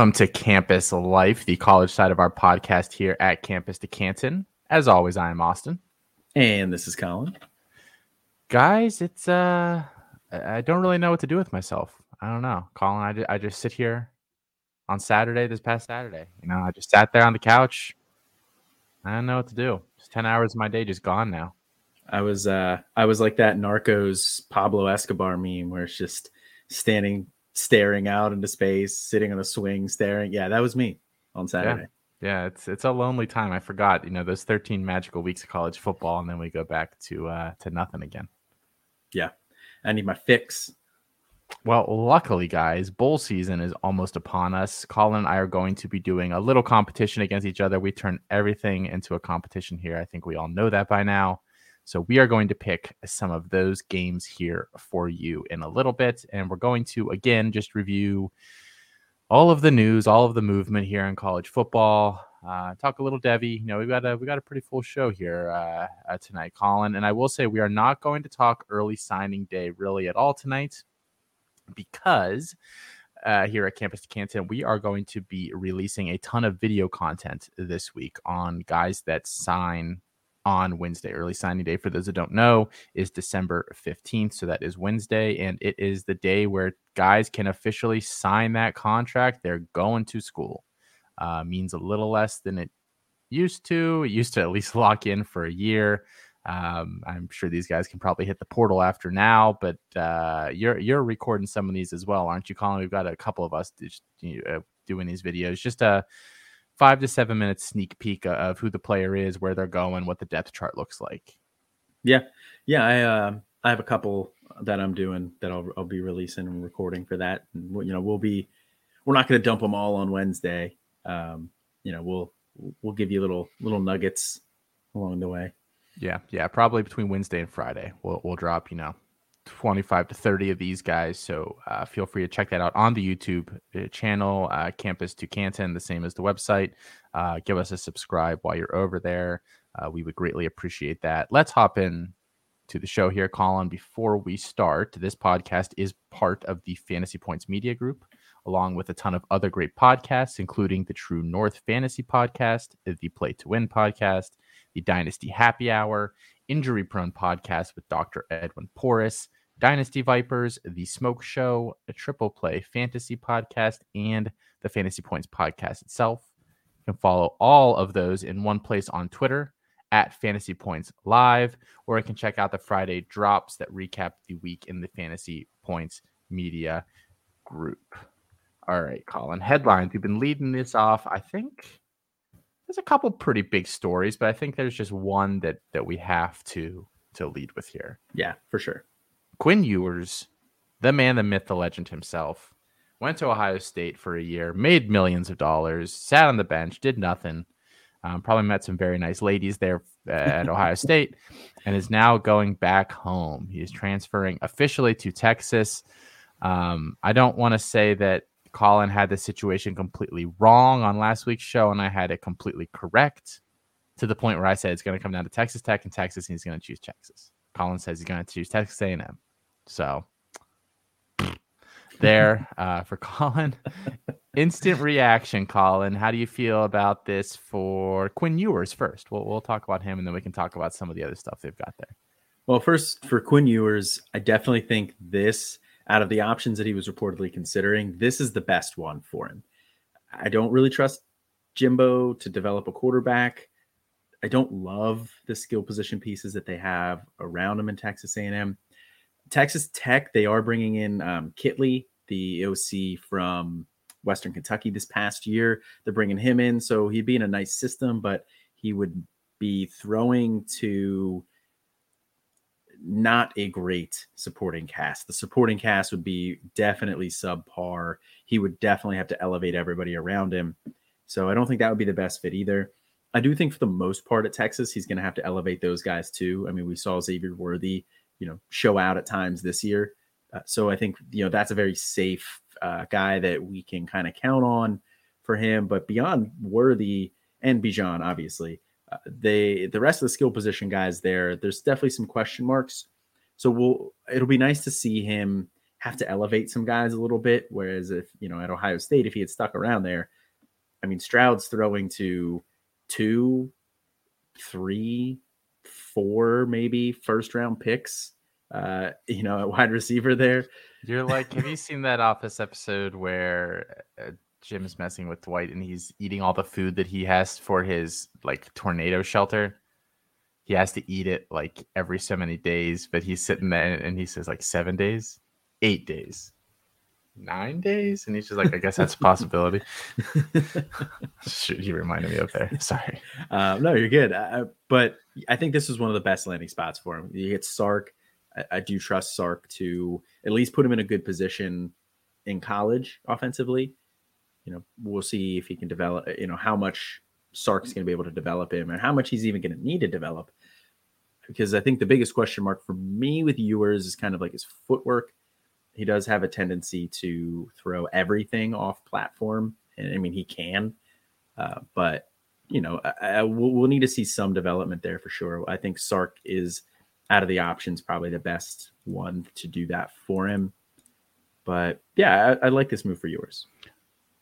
Welcome to Campus Life, the college side of our podcast here at Campus to Canton. As always, I am Austin. And this is Colin. Guys, it's uh I don't really know what to do with myself. I don't know. Colin, I, just, I just sit here on Saturday, this past Saturday. You know, I just sat there on the couch. I don't know what to do. Just 10 hours of my day just gone now. I was uh I was like that Narcos Pablo Escobar meme where it's just standing staring out into space, sitting on a swing, staring. Yeah, that was me on Saturday. Yeah. yeah, it's it's a lonely time. I forgot, you know, those 13 magical weeks of college football, and then we go back to uh to nothing again. Yeah. I need my fix. Well, luckily, guys, bowl season is almost upon us. Colin and I are going to be doing a little competition against each other. We turn everything into a competition here. I think we all know that by now. So we are going to pick some of those games here for you in a little bit. And we're going to, again, just review all of the news, all of the movement here in college football. Uh, talk a little Devy. You know, we've got a we got a pretty full show here uh, uh, tonight, Colin. And I will say we are not going to talk early signing day really at all tonight because uh, here at Campus Canton, we are going to be releasing a ton of video content this week on guys that sign on Wednesday. Early signing day, for those that don't know, is December 15th. So that is Wednesday. And it is the day where guys can officially sign that contract. They're going to school. Uh, means a little less than it used to. It used to at least lock in for a year. Um, I'm sure these guys can probably hit the portal after now, but uh, you're you're recording some of these as well, aren't you, Colin? We've got a couple of us uh, doing these videos. Just a five to seven minutes sneak peek of who the player is, where they're going, what the depth chart looks like. Yeah, yeah. I uh, I have a couple that I'm doing that I'll I'll be releasing and recording for that. And you know, we'll be we're not going to dump them all on Wednesday. Um, you know, we'll we'll give you little little nuggets along the way. Yeah, yeah, probably between Wednesday and Friday. We'll we'll drop, you know, 25 to 30 of these guys. So uh, feel free to check that out on the YouTube uh, channel, uh, Campus to Canton, the same as the website. Uh, give us a subscribe while you're over there. Uh, we would greatly appreciate that. Let's hop in to the show here, Colin. Before we start, this podcast is part of the Fantasy Points Media Group, along with a ton of other great podcasts, including the True North Fantasy Podcast, the Play to Win Podcast, the Dynasty Happy Hour, Injury Prone Podcast with Dr. Edwin Porras, Dynasty Vipers, The Smoke Show, a Triple Play Fantasy Podcast, and the Fantasy Points Podcast itself. You can follow all of those in one place on Twitter at Fantasy Points Live, or you can check out the Friday drops that recap the week in the Fantasy Points Media Group. All right, Colin. Headlines. We've been leading this off. I think there's a couple pretty big stories, but I think there's just one that that we have to to lead with here. Yeah, for sure. Quinn Ewers, the man, the myth, the legend himself, went to Ohio State for a year, made millions of dollars, sat on the bench, did nothing. Um, probably met some very nice ladies there at Ohio State, and is now going back home. He is transferring officially to Texas. Um, I don't want to say that Colin had the situation completely wrong on last week's show, and I had it completely correct to the point where I said it's going to come down to Texas Tech and Texas, and he's going to choose Texas. Colin says he's going to choose Texas A&M. So there uh, for Colin. Instant reaction, Colin. How do you feel about this for Quinn Ewers first? We'll, we'll talk about him and then we can talk about some of the other stuff they've got there. Well, first for Quinn Ewers, I definitely think this, out of the options that he was reportedly considering, this is the best one for him. I don't really trust Jimbo to develop a quarterback. I don't love the skill position pieces that they have around him in Texas A&M. Texas Tech, they are bringing in um, Kittley, the OC from Western Kentucky this past year. They're bringing him in, so he'd be in a nice system, but he would be throwing to not a great supporting cast. The supporting cast would be definitely subpar. He would definitely have to elevate everybody around him. So I don't think that would be the best fit either. I do think for the most part at Texas, he's going to have to elevate those guys too. I mean, we saw Xavier Worthy you know show out at times this year. Uh, so I think you know that's a very safe uh, guy that we can kind of count on for him. But beyond Worthy and Bijan, obviously, uh, they the rest of the skill position guys there, there's definitely some question marks. So we'll it'll be nice to see him have to elevate some guys a little bit. Whereas if you know at Ohio State, if he had stuck around there, I mean Stroud's throwing to two, three, four, maybe first round picks. Uh, you know, at wide receiver there. You're like, have you seen that Office episode where uh, Jim is messing with Dwight and he's eating all the food that he has for his like tornado shelter? He has to eat it like every so many days, but he's sitting there and he says like seven days, eight days, nine days, and he's just like, I guess that's a possibility. Shoot, you reminded me of there. Sorry. Uh, no, you're good. Uh, but I think this is one of the best landing spots for him. You get Sark. I, I do trust Sark to at least put him in a good position in college offensively. You know, we'll see if he can develop. You know, how much Sark's going to be able to develop him, and how much he's even going to need to develop. Because I think the biggest question mark for me with Ewers is kind of like his footwork. He does have a tendency to throw everything off platform, and I mean he can, uh, but you know I, I, we'll, we'll need to see some development there for sure. I think Sark is out of the options probably the best one to do that for him. But yeah, I, I like this move for Ewers.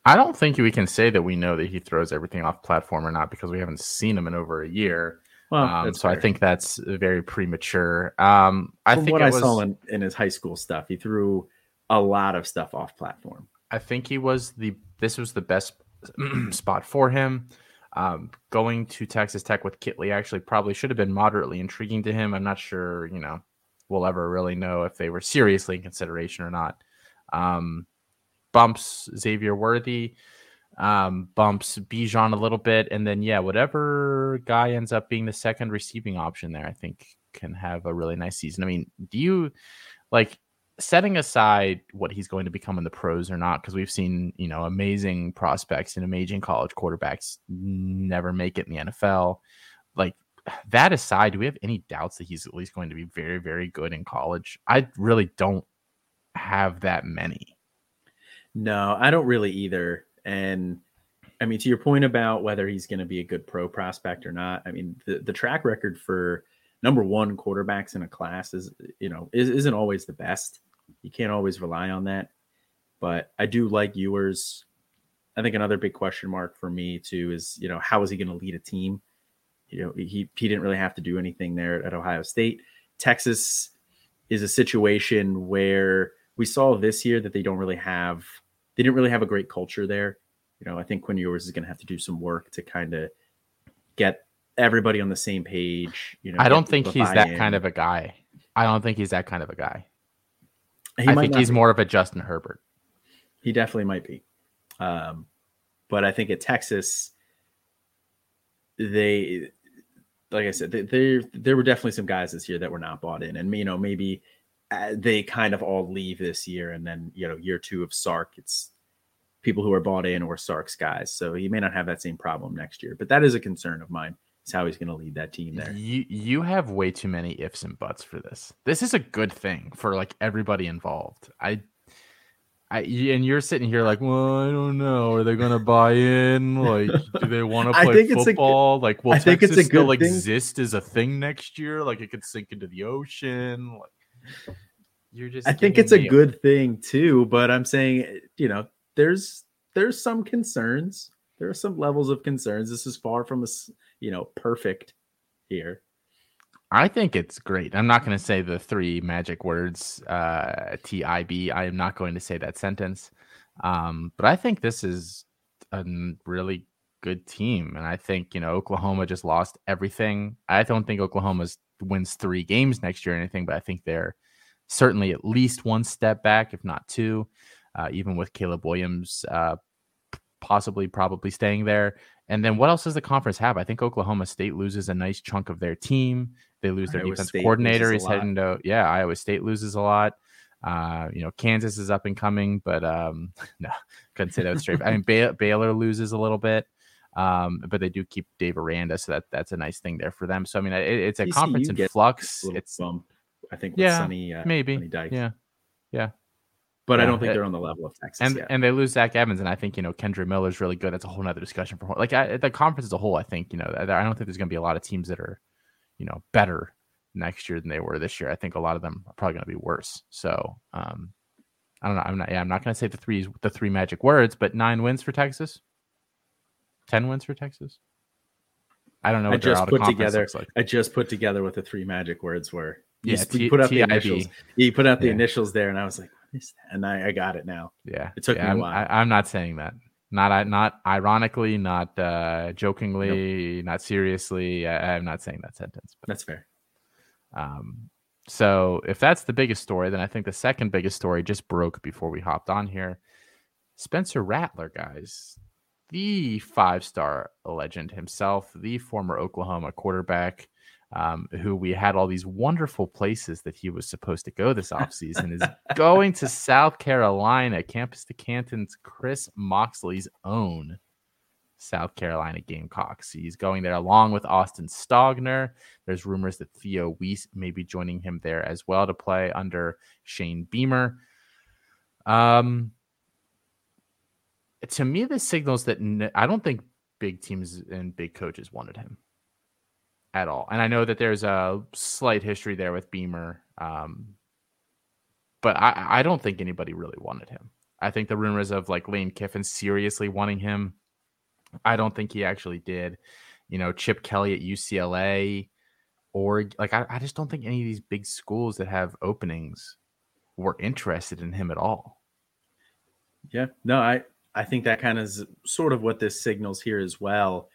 I don't think we can say that we know that he throws everything off platform or not because we haven't seen him in over a year. Well, um, so fair. I think that's very premature. Um, I From think what I was, saw in, in his high school stuff, he threw a lot of stuff off platform. I think he was the this was the best spot for him. Um, going to Texas Tech with Kittley actually probably should have been moderately intriguing to him. I'm not sure, you know, we'll ever really know if they were seriously in consideration or not. Um, bumps Xavier Worthy, um, bumps Bijan a little bit, and then yeah, whatever guy ends up being the second receiving option there, I think can have a really nice season. I mean, do you like setting aside what he's going to become in the pros or not, because we've seen, you know, amazing prospects and amazing college quarterbacks never make it in the NFL. Like that aside, do we have any doubts that he's at least going to be very, very good in college? I really don't have that many. No, I don't really either. And I mean, to your point about whether he's going to be a good pro prospect or not, I mean, the, the track record for number one quarterbacks in a class is, you know, is, isn't always the best. You can't always rely on that. But I do like Ewers. I think another big question mark for me too is, you know, how is he going to lead a team? You know, he he didn't really have to do anything there at Ohio State. Texas is a situation where we saw this year that they don't really have they didn't really have a great culture there. You know, I think Quinn Ewers is going to have to do some work to kind of get everybody on the same page. You know, I don't think he's that in. kind of a guy. I don't think he's that kind of a guy. He I think he's be. more of a Justin Herbert. He definitely might be. Um, but I think at Texas, they, like I said, they, they, there were definitely some guys this year that were not bought in, and you know maybe Uh, they kind of all leave this year, and then you know year two of Sark, it's people who are bought in or Sark's guys, so he may not have that same problem next year. But that is a concern of mine is how he's going to lead that team there. You you have way too many ifs and buts for this. This is a good thing for like everybody involved. I I, and you're sitting here like, well, I don't know. Are they going to buy in? Like, do they want to play football? A, like, will I Texas think it's a still exist as a thing next year? Like, it could sink into the ocean. Like, you're just. I think it's a good thing too, but I'm saying, you know, there's there's some concerns. There are some levels of concerns. This is far from a you know, perfect here. I think it's great. I'm not going to say the three magic words, uh, TIB. I am not going to say that sentence. Um, but I think this is a really good team. And I think, you know, Oklahoma just lost everything. I don't think Oklahoma wins three games next year or anything, but I think they're certainly at least one step back, if not two, uh, even with Caleb Williams uh, possibly probably staying there. And then what else does the conference have? I think Oklahoma State loses a nice chunk of their team. They lose their Iowa defense State coordinator. He's heading to yeah. Iowa State loses a lot. Uh, you know, Kansas is up and coming, but um, no, couldn't say that straight. I mean, Bay- Baylor loses a little bit, um, but they do keep Dave Aranda, so that that's a nice thing there for them. So I mean, it, it's a TCU conference in flux. It's bump, I think. yeah, Sonny, uh, maybe. yeah, yeah but yeah, I don't think it, they're on the level of Texas. And yet. and they lose Zach Evans, and I think you know Kendre Miller is really good. That's a whole other discussion for like I, the conference as a whole. I think you know I don't think there's going to be a lot of teams that are you know better next year than they were this year. I think a lot of them are probably going to be worse. So um, I don't know. I'm not. Yeah, I'm not going to say the three the three magic words, but nine wins for Texas. Ten wins for Texas. I don't know. I just put together. Like. I just put together what the three magic words were. You, yeah, T- put out the initials. You put out the yeah. initials there, and I was like, and I, I got it now. Yeah, it took yeah, me a while. I, am not saying that. Not not ironically, not uh, jokingly, nope. not seriously. I, am not saying that sentence. But, that's fair. Um, so if that's the biggest story, then I think the second biggest story just broke before we hopped on here. Spencer Rattler, guys, the five star legend himself, the former Oklahoma quarterback, um, who we had all these wonderful places that he was supposed to go this offseason, is going to South Carolina, campus to Canton's Chris Moxley's own South Carolina Gamecocks. He's going there along with Austin Stogner. There's rumors that Theo Wease may be joining him there as well to play under Shane Beamer. Um, to me, this signals that I don't think big teams and big coaches wanted him at all. And I know that there's a slight history there with Beamer, um, but I, I don't think anybody really wanted him. I think the rumors of like Lane Kiffin seriously wanting him I don't think he actually did. You know, Chip Kelly at UCLA, or like I, I just don't think any of these big schools that have openings were interested in him at all. Yeah, no, I I think that kind of is sort of what this signals here as well.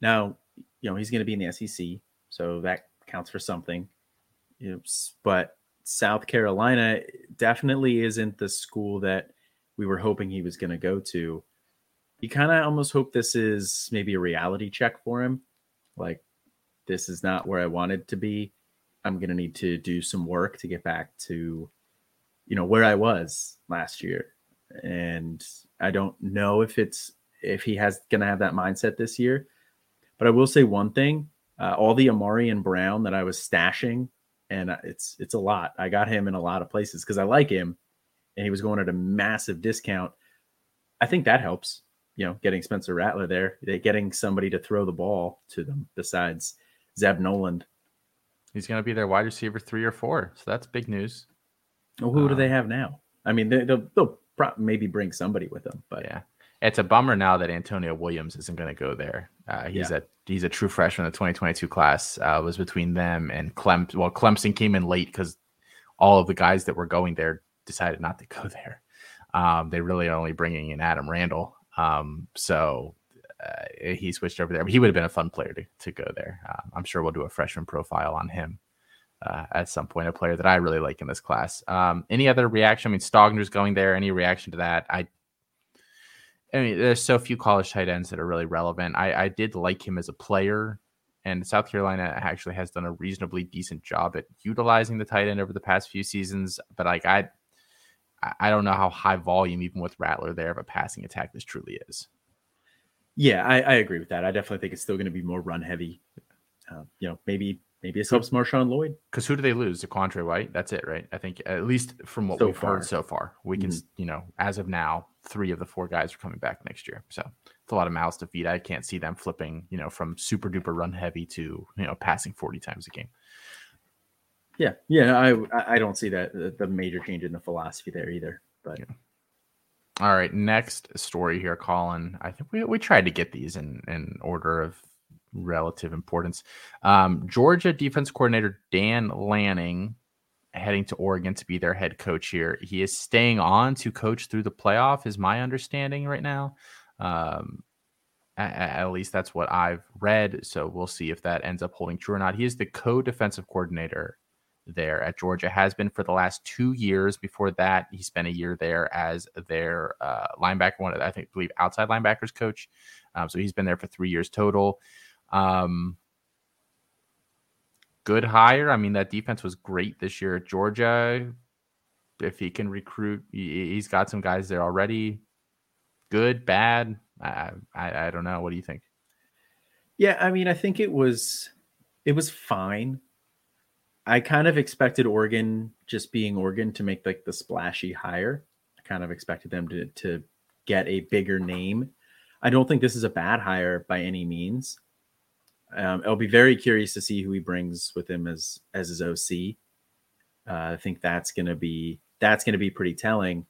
Now, you know, he's going to be in the SEC, so that counts for something. Know, but South Carolina definitely isn't the school that we were hoping he was going to go to you kind of almost hope this is maybe a reality check for him. Like, this is not where I wanted to be. I'm going to need to do some work to get back to, you know, where I was last year. And I don't know if it's, if he has going to have that mindset this year. But I will say one thing uh, all the Ahmarean Brown that I was stashing, and it's, it's a lot. I got him in a lot of places because I like him and he was going at a massive discount. I think that helps you know, getting Spencer Rattler there, getting somebody to throw the ball to them besides Zeb Noland. He's going to be their wide receiver three or four. So that's big news. Well, who do they um, have now? I mean, they, will they'll maybe bring somebody with them, but yeah, it's a bummer now that Antonio Williams isn't going to go there. Uh, he's yeah. a he's a true freshman. The 2022 class uh, was between them and Clem. Well, Clemson came in late because all of the guys that were going there decided not to go there. Um, they really are only bringing in Adam Randall, um, so uh, he switched over there. But he would have been a fun player to, to go there. Uh, I'm sure we'll do a freshman profile on him uh, at some point. A player that I really like in this class. Um, any other reaction? I mean, Stogner's going there. Any reaction to that? I. I mean, there's so few college tight ends that are really relevant. I, I did like him as a player, and South Carolina actually has done a reasonably decent job at utilizing the tight end over the past few seasons. But like I, I don't know how high volume, even with Rattler there, of a passing attack this truly is. Yeah, I, I agree with that. I definitely think it's still going to be more run heavy. Uh, you know, maybe maybe it's helps Marshawn Lloyd. Because who do they lose? ZaQuandre White. That's it, right? I think at least from what so we've far. heard so far, we can, mm-hmm. you know, as of now, three of the four guys are coming back next year. So it's a lot of mouths to feed. I can't see them flipping, you know, from super duper run heavy to you know passing forty times a game. Yeah, yeah, I I don't see that the major change in the philosophy there either. But yeah. all right, next story here, Colin. I think we we tried to get these in in order of relative importance. Um, Georgia defense coordinator Dan Lanning heading to Oregon to be their head coach here. He is staying on to coach through the playoff, is my understanding right now. Um, at, at, least that's what I've read. So we'll see if that ends up holding true or not. He is the co defensive coordinator there at Georgia, has been for the last two years. Before that, he spent a year there as their uh, linebacker, one of I think believe outside linebackers coach. Um, so he's been there for three years total. Um, good hire. I mean, that defense was great this year at Georgia. If he can recruit, he, has got some guys there already. Good, bad. I, I I don't know. What do you think? Yeah, I mean, I think it was it was fine. I kind of expected Oregon, just being Oregon, to make like the splashy hire. I kind of expected them to to get a bigger name. I don't think this is a bad hire by any means. Um, I'll be very curious to see who he brings with him as as his OC. Uh, I think that's gonna be that's gonna be pretty telling.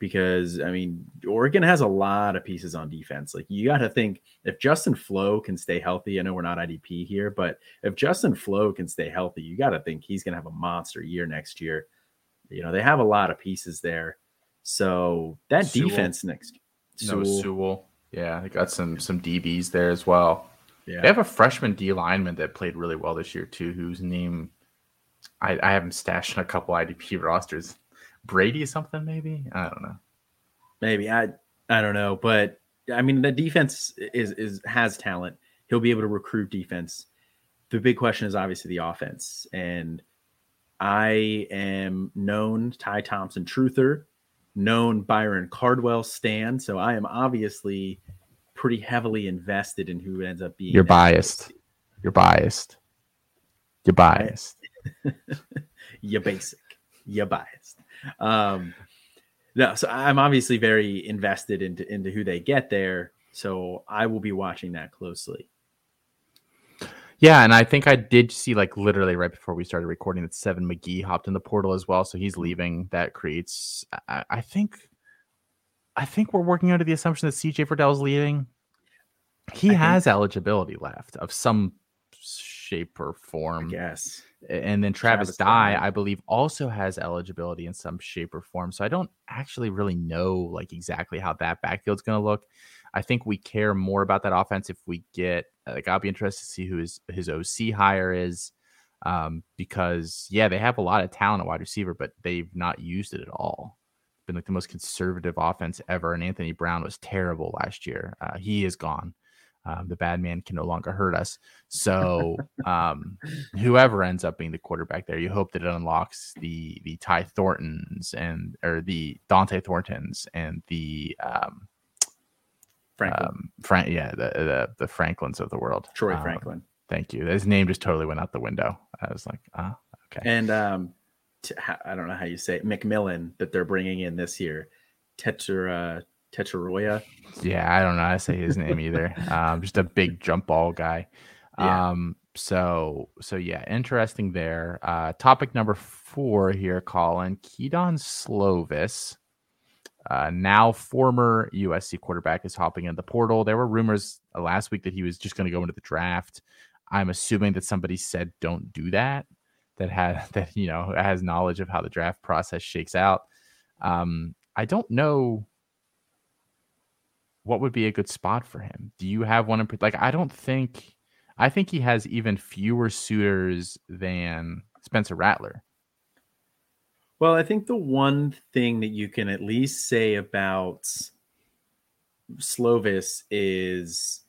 because I mean Oregon has a lot of pieces on defense. Like you got to think if Justin Flowe can stay healthy. I know we're not IDP here, but if Justin Flowe can stay healthy, you got to think he's going to have a monster year next year. You know they have a lot of pieces there, so that Sewell. defense next. Sewell. No Sewell, yeah, they got some some DBs there as well. Yeah, they have a freshman D lineman that played really well this year too, whose name I, I have him stashed in a couple IDP rosters. Brady something maybe I don't know. Maybe I I don't know, but I mean the defense is is has talent. He'll be able to recruit defense. The big question is obviously the offense, and I am known Ty Thompson truther, known Byron Cardwell stan, so I am obviously pretty heavily invested in who ends up being. You're biased. You're biased. You're biased. You're basic. You're biased. Um, no, so I'm obviously very invested into into who they get there. So I will be watching that closely. Yeah, and I think I did see like literally right before we started recording that Seven McGee hopped in the portal as well, so he's leaving. That creates, I, I think, I think we're working under the assumption that CJ Verdell's leaving. He I has think... eligibility left of some shape or form. Yes and then Travis, Travis Dye, I believe, also has eligibility in some shape or form. So I don't actually really know like exactly how that backfield's going to look. I think we care more about that offense if we get like I'll be interested to see who his his OC hire is, um, because yeah, they have a lot of talent at wide receiver, but they've not used it at all. Been like the most conservative offense ever, and Anthony Brown was terrible last year. Uh, he is gone um, the bad man can no longer hurt us. So um, whoever ends up being the quarterback there, you hope that it unlocks the the Ty Thorntons and or the Dante Thorntons and the um, Franklin. Um, Frank, yeah, the, the, the Franklins of the world. Troy um, Franklin. Thank you. His name just totally went out the window. I was like, ah, okay. And um, I don't know how you say it, McMillan that they're bringing in this year. Tetra Teteroya. Yeah, I don't know how to say his name either. Um, just a big jump ball guy. Yeah. Um, so so yeah, interesting there. Uh, topic number four here, Colin Kedon Slovis. Uh, now former USC quarterback is hopping in the portal. There were rumors last week that he was just going to go into the draft. I'm assuming that somebody said don't do that. That had that you know has knowledge of how the draft process shakes out. Um, I don't know what would be a good spot for him? Do you have one in like I don't think I think he has even fewer suitors than Spencer Rattler. Well, I think the one thing that you can at least say about Slovis is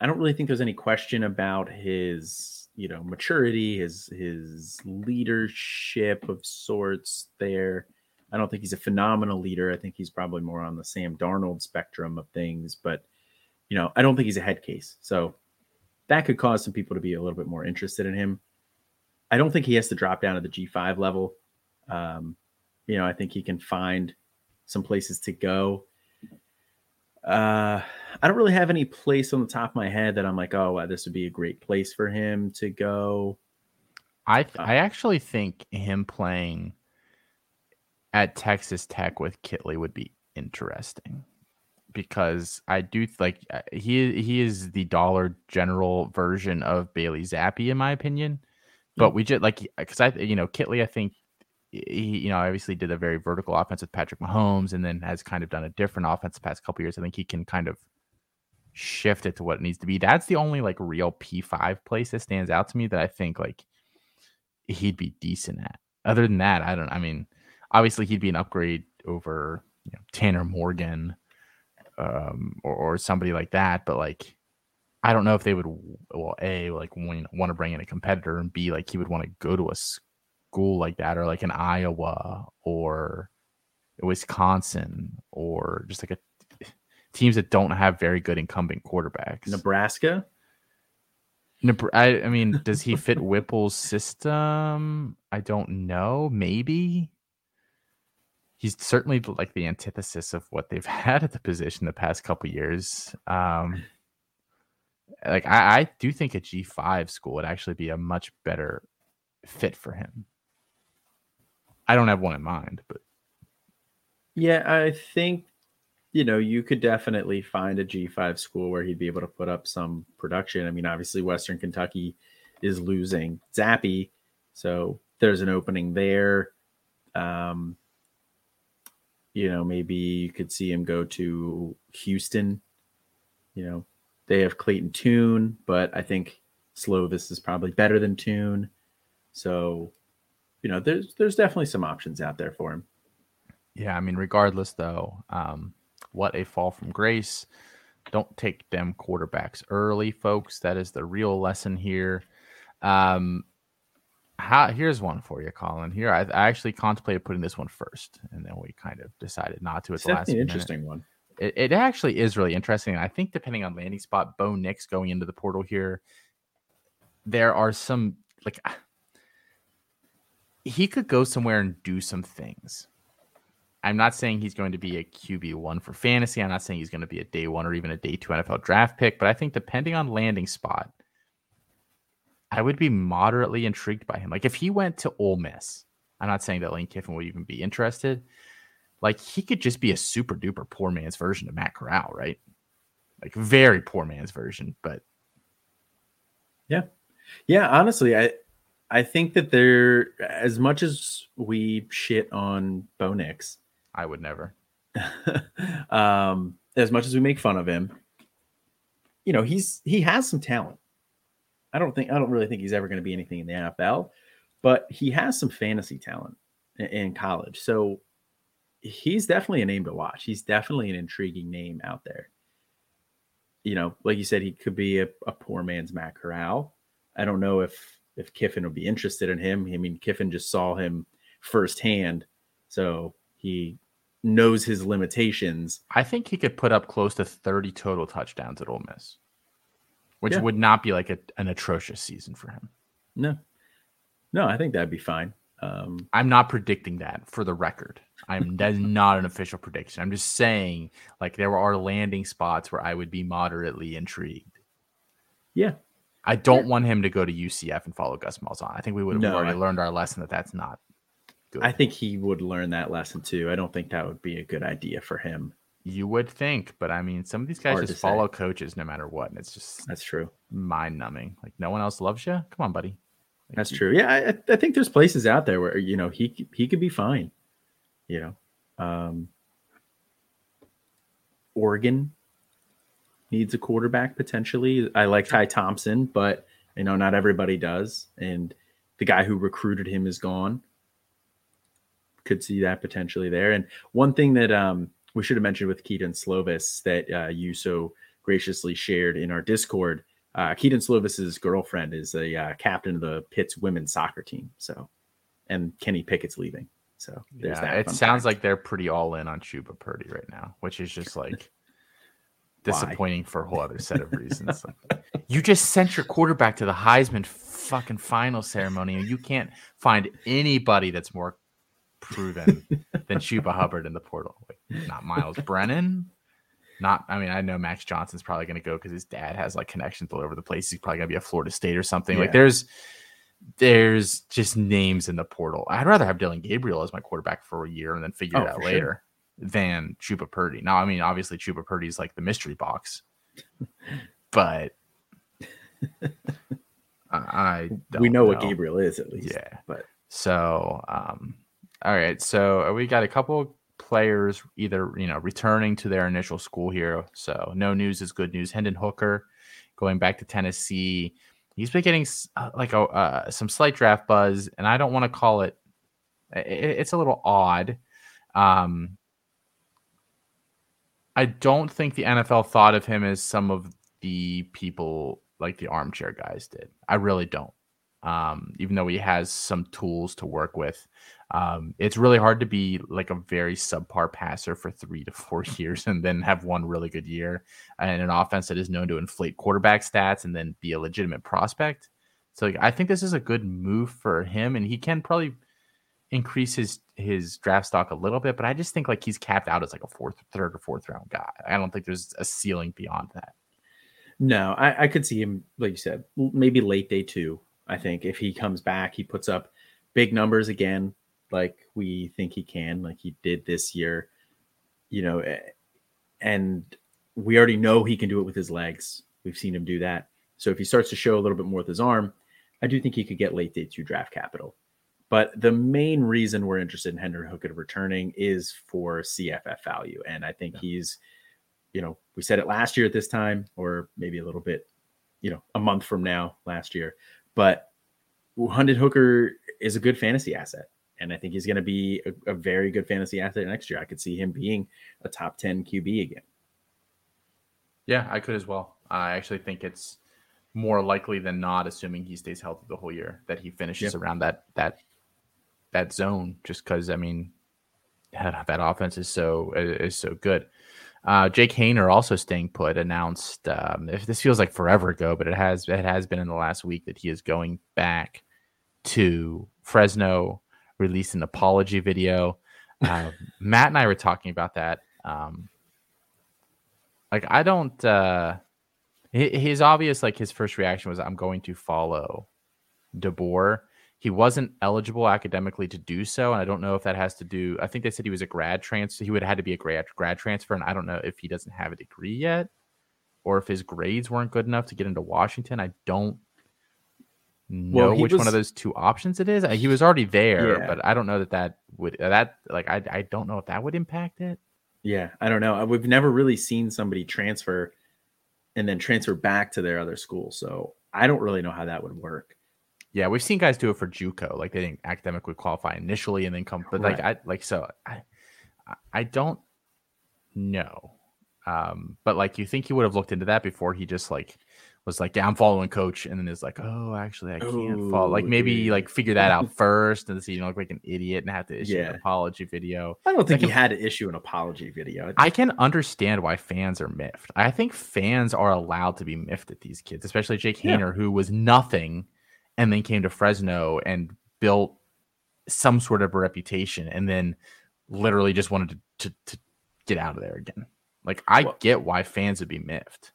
I don't really think there's any question about his, you know, maturity, his his leadership of sorts there. I don't think he's a phenomenal leader. I think he's probably more on the Sam Darnold spectrum of things, but you know, I don't think he's a head case. So that could cause some people to be a little bit more interested in him. I don't think he has to drop down to the G5 level. Um, you know, I think he can find some places to go. Uh, I don't really have any place on the top of my head that I'm like, oh, wow, this would be a great place for him to go. I th- uh, I actually think him playing at Texas Tech with Kittley would be interesting because I do like uh, he he is the Dollar General version of Bailey Zappe in my opinion. But we just like because I you know Kittley I think he you know obviously did a very vertical offense with Patrick Mahomes and then has kind of done a different offense the past couple years. I think he can kind of shift it to what it needs to be. That's the only like real P5 place that stands out to me that I think like he'd be decent at. Other than that, I don't I mean obviously he'd be an upgrade over you know, Tanner Morgan um, or, or somebody like that. But like, I don't know if they would, well, A, like want, to bring in a competitor and B, like he would want to go to a school like that or like an Iowa or Wisconsin or just like a teams that don't have very good incumbent quarterbacks. Nebraska? I, I mean, does he fit Whipple's system? I don't know. Maybe he's certainly like the antithesis of what they've had at the position the past couple years. Um, like I, I do think a G five school would actually be a much better fit for him. I don't have one in mind, but Yeah, I think you know you could definitely find a G5 school where he'd be able to put up some production. I mean, obviously Western Kentucky is losing Zappe, so there's an opening there. Um, you know, maybe you could see him go to Houston. You know, they have Clayton Tune, but I think Slovis is probably better than Tune. So, you know, there's there's definitely some options out there for him. Yeah, I mean, regardless though, um, what a fall from grace. Don't take them quarterbacks early, folks. That is the real lesson here. Um, how, here's one for you, Colin. Here, I, I, actually contemplated putting this one first, and then we kind of decided not to. At it's the last an interesting one. It, it, actually is really interesting. I think depending on landing spot, Bo Nix going into the portal here, there are some like he could go somewhere and do some things. I'm not saying he's going to be a QB one for fantasy. I'm not saying he's going to be a day one or even a day two NFL draft pick, but I think depending on landing spot, I would be moderately intrigued by him. Like if he went to Ole Miss, I'm not saying that Lane Kiffin would even be interested. Like he could just be a super duper poor man's version of Matt Corral, right? Like very poor man's version, but yeah, yeah. Honestly, I I think that there, as much as we shit on Bo Nix, I would never. um, as much as we make fun of him, you know, he's he has some talent. I don't think I don't really think he's ever going to be anything in the NFL, but he has some fantasy talent in, in college. So he's definitely a name to watch. He's definitely an intriguing name out there. You know, like you said, he could be a, a poor man's Matt Corral. I don't know if if Kiffin would be interested in him. I mean, Kiffin just saw him firsthand, so he knows his limitations. I think he could put up close to 30 total touchdowns at Ole Miss which yeah. would not be like a, an atrocious season for him. No, no, I think that'd be fine. Um, I'm not predicting that for the record. I'm that's not an official prediction. I'm just saying like there are landing spots where I would be moderately intrigued. Yeah. I don't yeah. want him to go to UCF and follow Gus Malzahn. I think we would have no, already I, learned our lesson that that's not good. I think he would learn that lesson too. I don't think that would be a good idea for him. You would think, but I mean, some of these guys Hard just follow say. coaches no matter what, and it's just that's true. Mind numbing. Like no one else loves you. Come on, buddy. Like, that's true. Yeah, I, I, think there's places out there where you know he he could be fine. You know, um, Oregon needs a quarterback potentially. I like Ty Thompson, but you know not everybody does, and the guy who recruited him is gone. Could see that potentially there. And one thing that um we should have mentioned with Kedon Slovis that uh, you so graciously shared in our Discord. Uh, Kedon Slovis's girlfriend is a uh, captain of the Pitt's women's soccer team. So, and Kenny Pickett's leaving. So yeah, it sounds fact. like they're pretty all in on Chubba Purdy right now, which is just like disappointing for a whole other set of reasons. you just sent your quarterback to the Heisman fucking final ceremony, and you can't find anybody that's more proven than Chuba Hubbard in the portal. Like, not Myles Brennan. Not, I mean, I know Max Johnson's probably going to go because his dad has like connections all over the place. He's probably going to be a Florida State or something. Yeah. Like, there's, there's just names in the portal. I'd rather have Dillon Gabriel as my quarterback for a year and then figure oh, it out later sure. than Chubba Purdy. Now, I mean, obviously Chubba Purdy's like the mystery box, but I, we know, know, what Gabriel is at least. Yeah, but so um, all right, so uh, we got a couple players either you know returning to their initial school here. So no news is good news. Hendon Hooker going back to Tennessee. He's been getting uh, like a uh, some slight draft buzz, and I don't want to call it, it. It's a little odd. Um, I don't think the NFL thought of him as some of the people like the armchair guys did. I really don't. Um, even though he has some tools to work with. Um, it's really hard to be like a very subpar passer for three to four years and then have one really good year and an offense that is known to inflate quarterback stats and then be a legitimate prospect. So like, I think this is a good move for him, and he can probably increase his his draft stock a little bit. But I just think like he's capped out as like a fourth, third, or fourth round guy. I don't think there's a ceiling beyond that. No, I, I could see him, like you said, maybe late day two. I think if he comes back, he puts up big numbers again, like we think he can, like he did this year. you know, and we already know he can do it with his legs. We've seen him do that. So if he starts to show a little bit more with his arm, I do think he could get late day two draft capital. But the main reason we're interested in Hendon Hooker returning is for CFF value. And I think yeah. he's, you know, we said it last year at this time, or maybe a little bit, you know, a month from now last year. But Hendon Hooker is a good fantasy asset. And I think he's going to be a, a, very good fantasy asset next year. I could see him being a top 10 QB again. Yeah, I could as well. I actually think it's more likely than not, assuming he stays healthy the whole year, that he finishes yep. around that that that zone. Just because I mean, that, that offense is so is so good. Uh, Jake Haener also staying put. Announced um, if this feels like forever ago, but it has it has been in the last week that he is going back to Fresno. Released an apology video. Uh, Matt and I were talking about that. Um, like I don't. Uh, his obvious like his first reaction was I'm going to follow DeBoer. He wasn't eligible academically to do so, and I don't know if that has to do. I think they said he was a grad transfer. He would have had to be a grad grad transfer, and I don't know if he doesn't have a degree yet, or if his grades weren't good enough to get into Washington. I don't know well, which was, one of those two options it is. Uh, he was already there, yeah. but I don't know that that would uh, that like I I don't know if that would impact it. Yeah, I don't know. Uh, we've never really seen somebody transfer and then transfer back to their other school. So I don't really know how that would work. Yeah, we've seen guys do it for JUCO, like they didn't academically qualify initially and then come, but like I like so I I don't know. Um, but like you think he would have looked into that before he just like was like, yeah, I'm following coach, and then it's like, oh, actually, I can't Ooh, follow. Like oh, maybe dude. like figure that out first, and so you don't look like an idiot and have to issue yeah. an apology video. I don't think like, he had to issue an apology video. I can understand why fans are miffed. I think fans are allowed to be miffed at these kids, especially Jake Haener, yeah. who was nothing, and then came to Fresno and built some sort of a reputation, and then literally just wanted to to, to get out of there again. Like I well, get why fans would be miffed.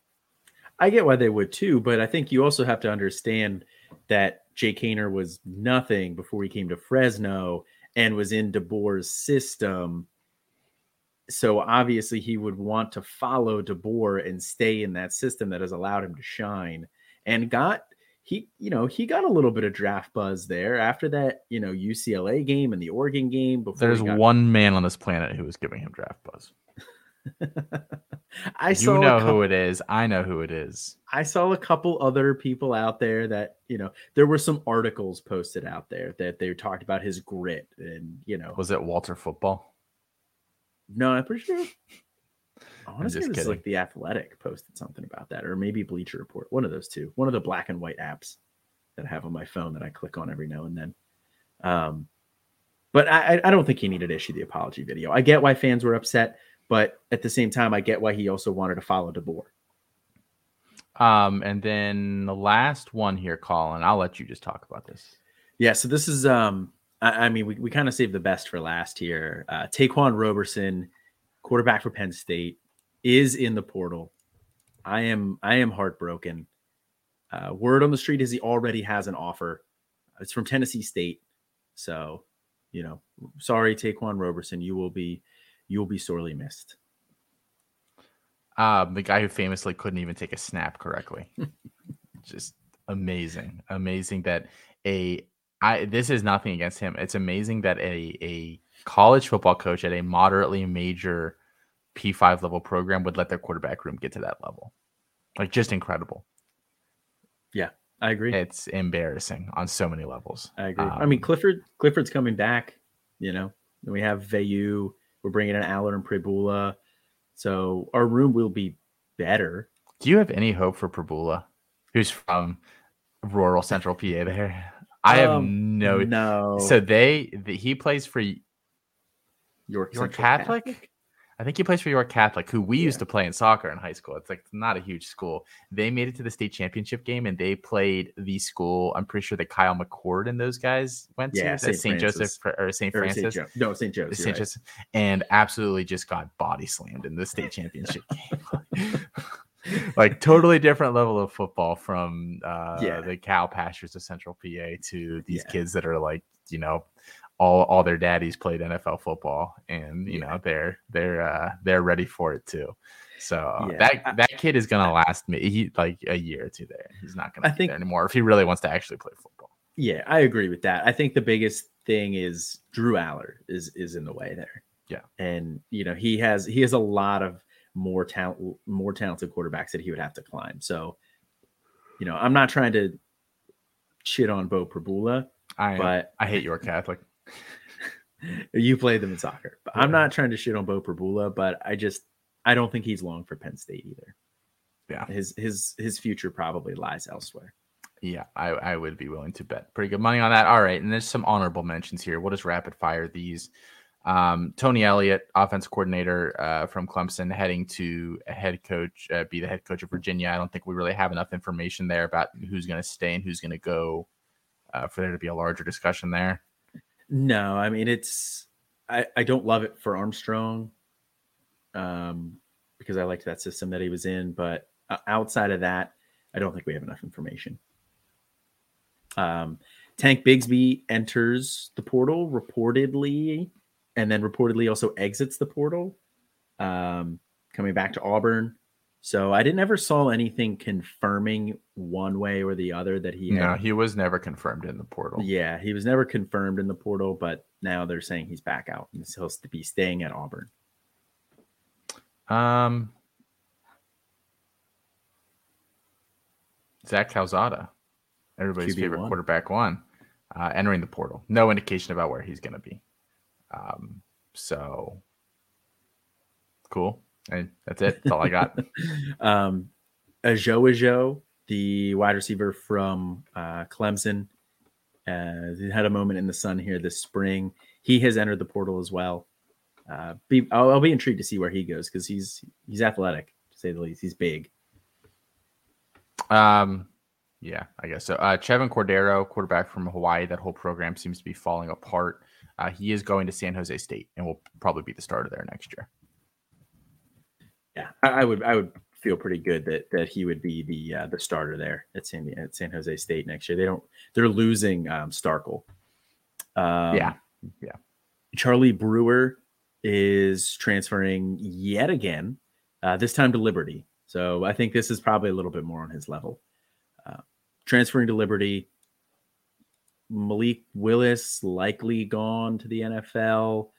I get why they would too, but I think you also have to understand that Jake Haener was nothing before he came to Fresno and was in DeBoer's system. So obviously he would want to follow DeBoer and stay in that system that has allowed him to shine and got he you know he got a little bit of draft buzz there after that you know UCLA game and the Oregon game before there's got... one man on this planet who was giving him draft buzz I saw you know couple, who it is. I know who it is. I saw a couple other people out there that you know. There were some articles posted out there that they talked about his grit, and you know, was it Walter Football? No, I'm pretty sure. I want to say it was like the Athletic posted something about that, or maybe Bleacher Report. One of those two. One of the black and white apps that I have on my phone that I click on every now and then. Um, but I, I don't think he needed to issue the apology video. I get why fans were upset. But at the same time, I get why he also wanted to follow DeBoer. Um, and then the last one here, Colin, I'll let you just talk about this. Yeah, so this is um I, I mean we, we kind of saved the best for last here. Uh Ta'Quan Roberson, quarterback for Penn State, is in the portal. I am I am heartbroken. Uh, word on the street is he already has an offer. It's from Tennessee State. So, you know, sorry, Ta'Quan Roberson, you will be you will be sorely missed. Um, the guy who famously couldn't even take a snap correctly. Just amazing, amazing that a I this is nothing against him. It's amazing that a a college football coach at a moderately major P5 level program would let their quarterback room get to that level. Like just incredible. Yeah, I agree. It's embarrassing on so many levels. I agree. Um, I mean, Clifford Clifford's coming back. You know, we have Veilleux. We're bringing in Allen and Pribula. So our room will be better. Do you have any hope for Pribula, who's from rural central PA there? I have um, no. No. So they, the, he plays for York, York Catholic? Catholic? I think he plays for York Catholic, who we yeah. used to play in soccer in high school. It's like not a huge school. They made it to the state championship game and they played the school. I'm pretty sure that Kyle McCord and those guys went yeah, to St. Joseph or St. Francis. jo- no, St. Joseph. St. Joseph, and absolutely just got body slammed in the state championship game. like totally different level of football from uh, yeah. the cow pastures of Central PA to these kids that are like you know all all their daddies played NFL football, and you yeah. know they're they're uh, they're ready for it too. So yeah. that that kid is gonna last me he, like a year or two there. He's not gonna I think, anymore if he really wants to actually play football. Yeah, I agree with that. I think the biggest thing is Drew Allar is is in the way there. Yeah, and you know he has he has a lot of more talent more talented quarterbacks that he would have to climb. So, you know, I'm not trying to shit on Beau Pribula, I but I hate you're Catholic. You played them in soccer, but yeah. I'm not trying to shit on Beau Pribula, but I just I don't think he's long for Penn State either. Yeah, his his his future probably lies elsewhere. Yeah, I, I would be willing to bet pretty good money on that. All right, and there's some honorable mentions here. We'll just rapid fire these. Um, Tony Elliott, offense coordinator uh, from Clemson, heading to a head coach, uh, be the head coach of Virginia. I don't think we really have enough information there about who's going to stay and who's going to go uh, for there to be a larger discussion there. No, I mean it's I, I don't love it for Armstrong, um, because I liked that system that he was in, but uh, outside of that, I don't think we have enough information. Um, Tank Bigsby enters the portal reportedly and then reportedly also exits the portal, um, coming back to Auburn. So I didn't ever saw anything confirming one way or the other that he. Had, he was never confirmed in the portal. Yeah, he was never confirmed in the portal, but now they're saying he's back out and he'll be staying at Auburn. Um, Zach Calzada, everybody's QB1. favorite quarterback, one, uh, entering the portal. No indication about where he's going to be. Um, so cool. And that's it. That's all I got. um, Ajou Ajou, the wide receiver from uh, Clemson, uh, had a moment in the sun here this spring. He has entered the portal as well. Uh, be, I'll, I'll be intrigued to see where he goes because he's he's athletic to say the least. He's big. Um, yeah, I guess so. Uh, Chevan Cordeiro, quarterback from Hawaii, that whole program seems to be falling apart. Uh, he is going to San Jose State and will probably be the starter there next year. Yeah, I, I would I would feel pretty good that that he would be the uh, the starter there at San at San Jose State next year. They don't they're losing um, Starkel. Um, yeah, yeah. Charlie Brewer is transferring yet again, uh, this time to Liberty. So I think this is probably a little bit more on his level. Uh, transferring to Liberty, Malik Willis likely gone to the NFL.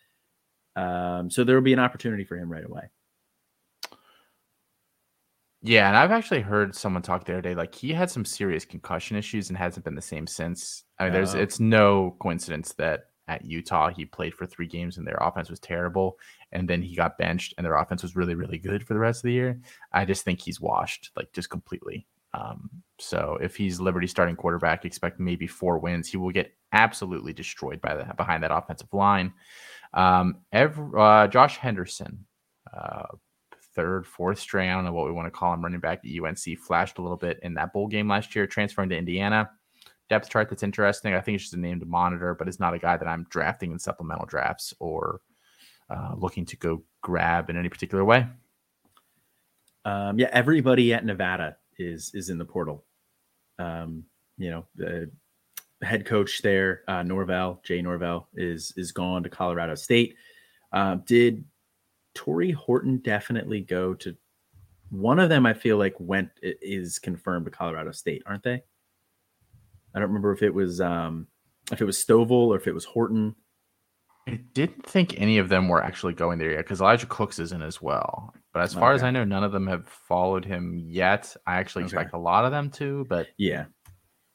Um, so there will be an opportunity for him right away. Yeah, and I've actually heard someone talk the other day like he had some serious concussion issues and hasn't been the same since. I mean, there's oh. it's no coincidence that at Utah he played for three games and their offense was terrible, and then he got benched and their offense was really really good for the rest of the year. I just think he's washed like just completely. Um, so if he's Liberty starting quarterback, expect maybe four wins. He will get absolutely destroyed by the behind that offensive line. Um, every, uh, Josh Henderson, uh, third, fourth string. I don't know what we want to call him. Running back at UNC flashed a little bit in that bowl game last year, transferring to Indiana. Depth chart that's interesting. I think it's just a name to monitor, but it's not a guy that I'm drafting in supplemental drafts or uh, looking to go grab in any particular way. Um, yeah, everybody at Nevada is is in the portal. Um, you know, the head coach there, uh, Norvell, Jay Norvell, is is gone to Colorado State. Uh, did Tory Horton definitely go to one of them? I feel like went is confirmed to Colorado State, aren't they? I don't remember if it was um, if it was Stovall or if it was Horton. I didn't think any of them were actually going there yet because Elijah Cooks is in as well. But as far okay. as I know, none of them have followed him yet. I actually okay. expect a lot of them to, but yeah,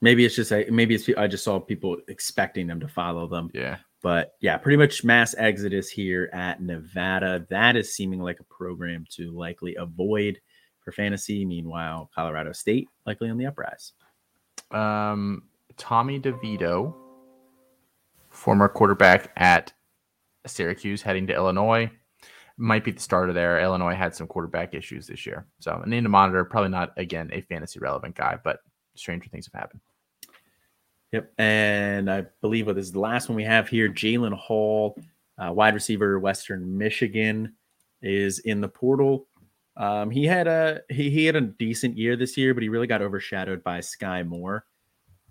maybe it's just I maybe it's I just saw people expecting them to follow them. Yeah, but yeah, pretty much mass exodus here at Nevada. That is seeming like a program to likely avoid for fantasy. Meanwhile, Colorado State likely on the uprise. Um, Tommy DeVito, former quarterback at Syracuse heading to Illinois. Might be the starter there. Illinois had some quarterback issues this year. So, a name to monitor. Probably not, again, a fantasy relevant guy, but stranger things have happened. Yep. And I believe what is the last one we have here Jalen Hall, uh, wide receiver, Western Michigan, is in the portal. Um, he had a he, he had a decent year this year, but he really got overshadowed by Skyy Moore.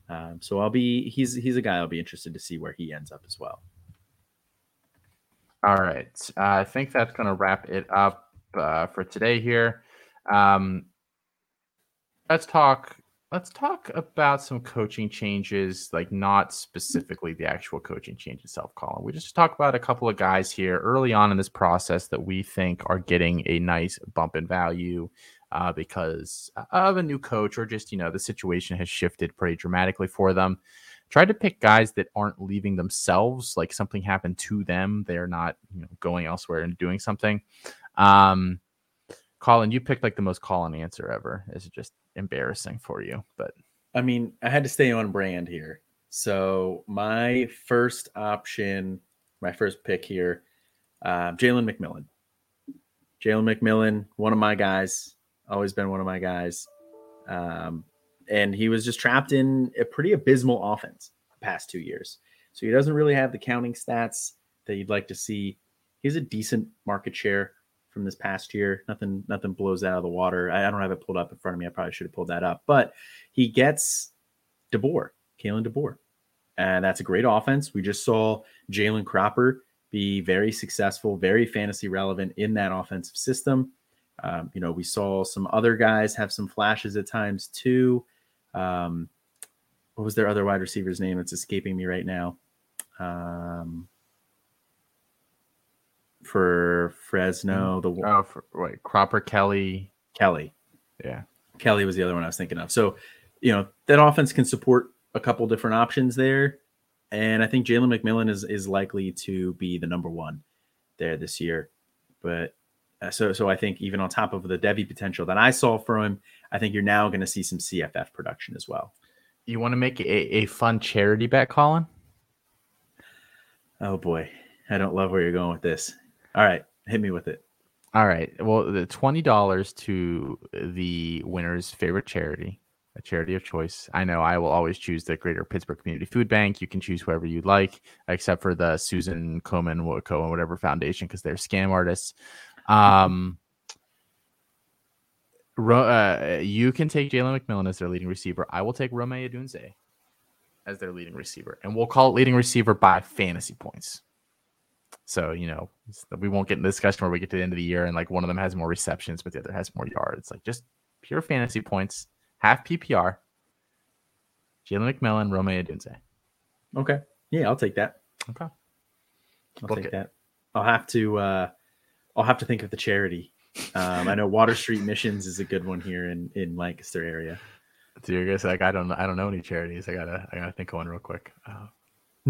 Um, so I'll be he's he's a guy I'll be interested to see where he ends up as well. All right. Uh, I think that's going to wrap it up uh, for today here. Um, let's talk. Let's talk about some coaching changes, like not specifically the actual coaching change itself, Colin. We just talk about a couple of guys here early on in this process that we think are getting a nice bump in value uh, because of a new coach or just, you know, the situation has shifted pretty dramatically for them. Try to pick guys that aren't leaving themselves, like something happened to them. They're not, you know, going elsewhere and doing something. Um, Colin, you picked like the most Colin answer ever. Is just embarrassing for you, but I mean, I had to stay on brand here. So my first option, my first pick here, uh, Jalen McMillan. Jalen McMillan, one of my guys, always been one of my guys, um, and he was just trapped in a pretty abysmal offense the past two years. So he doesn't really have the counting stats that you'd like to see. He has a decent market share from this past year. Nothing, nothing blows out of the water. I, I don't have it pulled up in front of me. I probably should have pulled that up. But he gets DeBoer, Kalen DeBoer, and that's a great offense. We just saw Jalen Cropper be very successful, very fantasy relevant in that offensive system. Um, you know, we saw some other guys have some flashes at times too. Um, what was their other wide receiver's name? It's escaping me right now. Um, for Fresno. The oh, for, wait, Cropper Kelly, Kelly, yeah, Kelly was the other one I was thinking of. So, you know, that offense can support a couple different options there, and I think Jalen McMillan is is likely to be the number one there this year. But uh, so so I think even on top of the Devy potential that I saw from him, I think you're now going to see some CFF production as well. You want to make a, a fun charity bet, Colin? Oh boy, I don't love where you're going with this. All right, hit me with it. All right. Well, the twenty dollars to the winner's favorite charity, a charity of choice. I know I will always choose the Greater Pittsburgh Community Food Bank. You can choose whoever you'd like, except for the Susan Komen Cohen whatever foundation because they're scam artists. Um, uh, you can take Jalen McMillan as their leading receiver. I will take Romeo Odunze as their leading receiver, and we'll call it leading receiver by fantasy points. So, you know, we won't get in the discussion where we get to the end of the year and like one of them has more receptions, but the other has more yards. Like just pure fantasy points, half PPR. Jalen McMillan, Romeo Odunze. Okay. Yeah, I'll take that. Okay. I'll Book take it. that. I'll have to uh I'll have to think of the charity. Um, I know Water Street Missions is a good one here in in Lancaster area. So you're guys like I don't I don't know any charities. I gotta I gotta think of one real quick. Uh,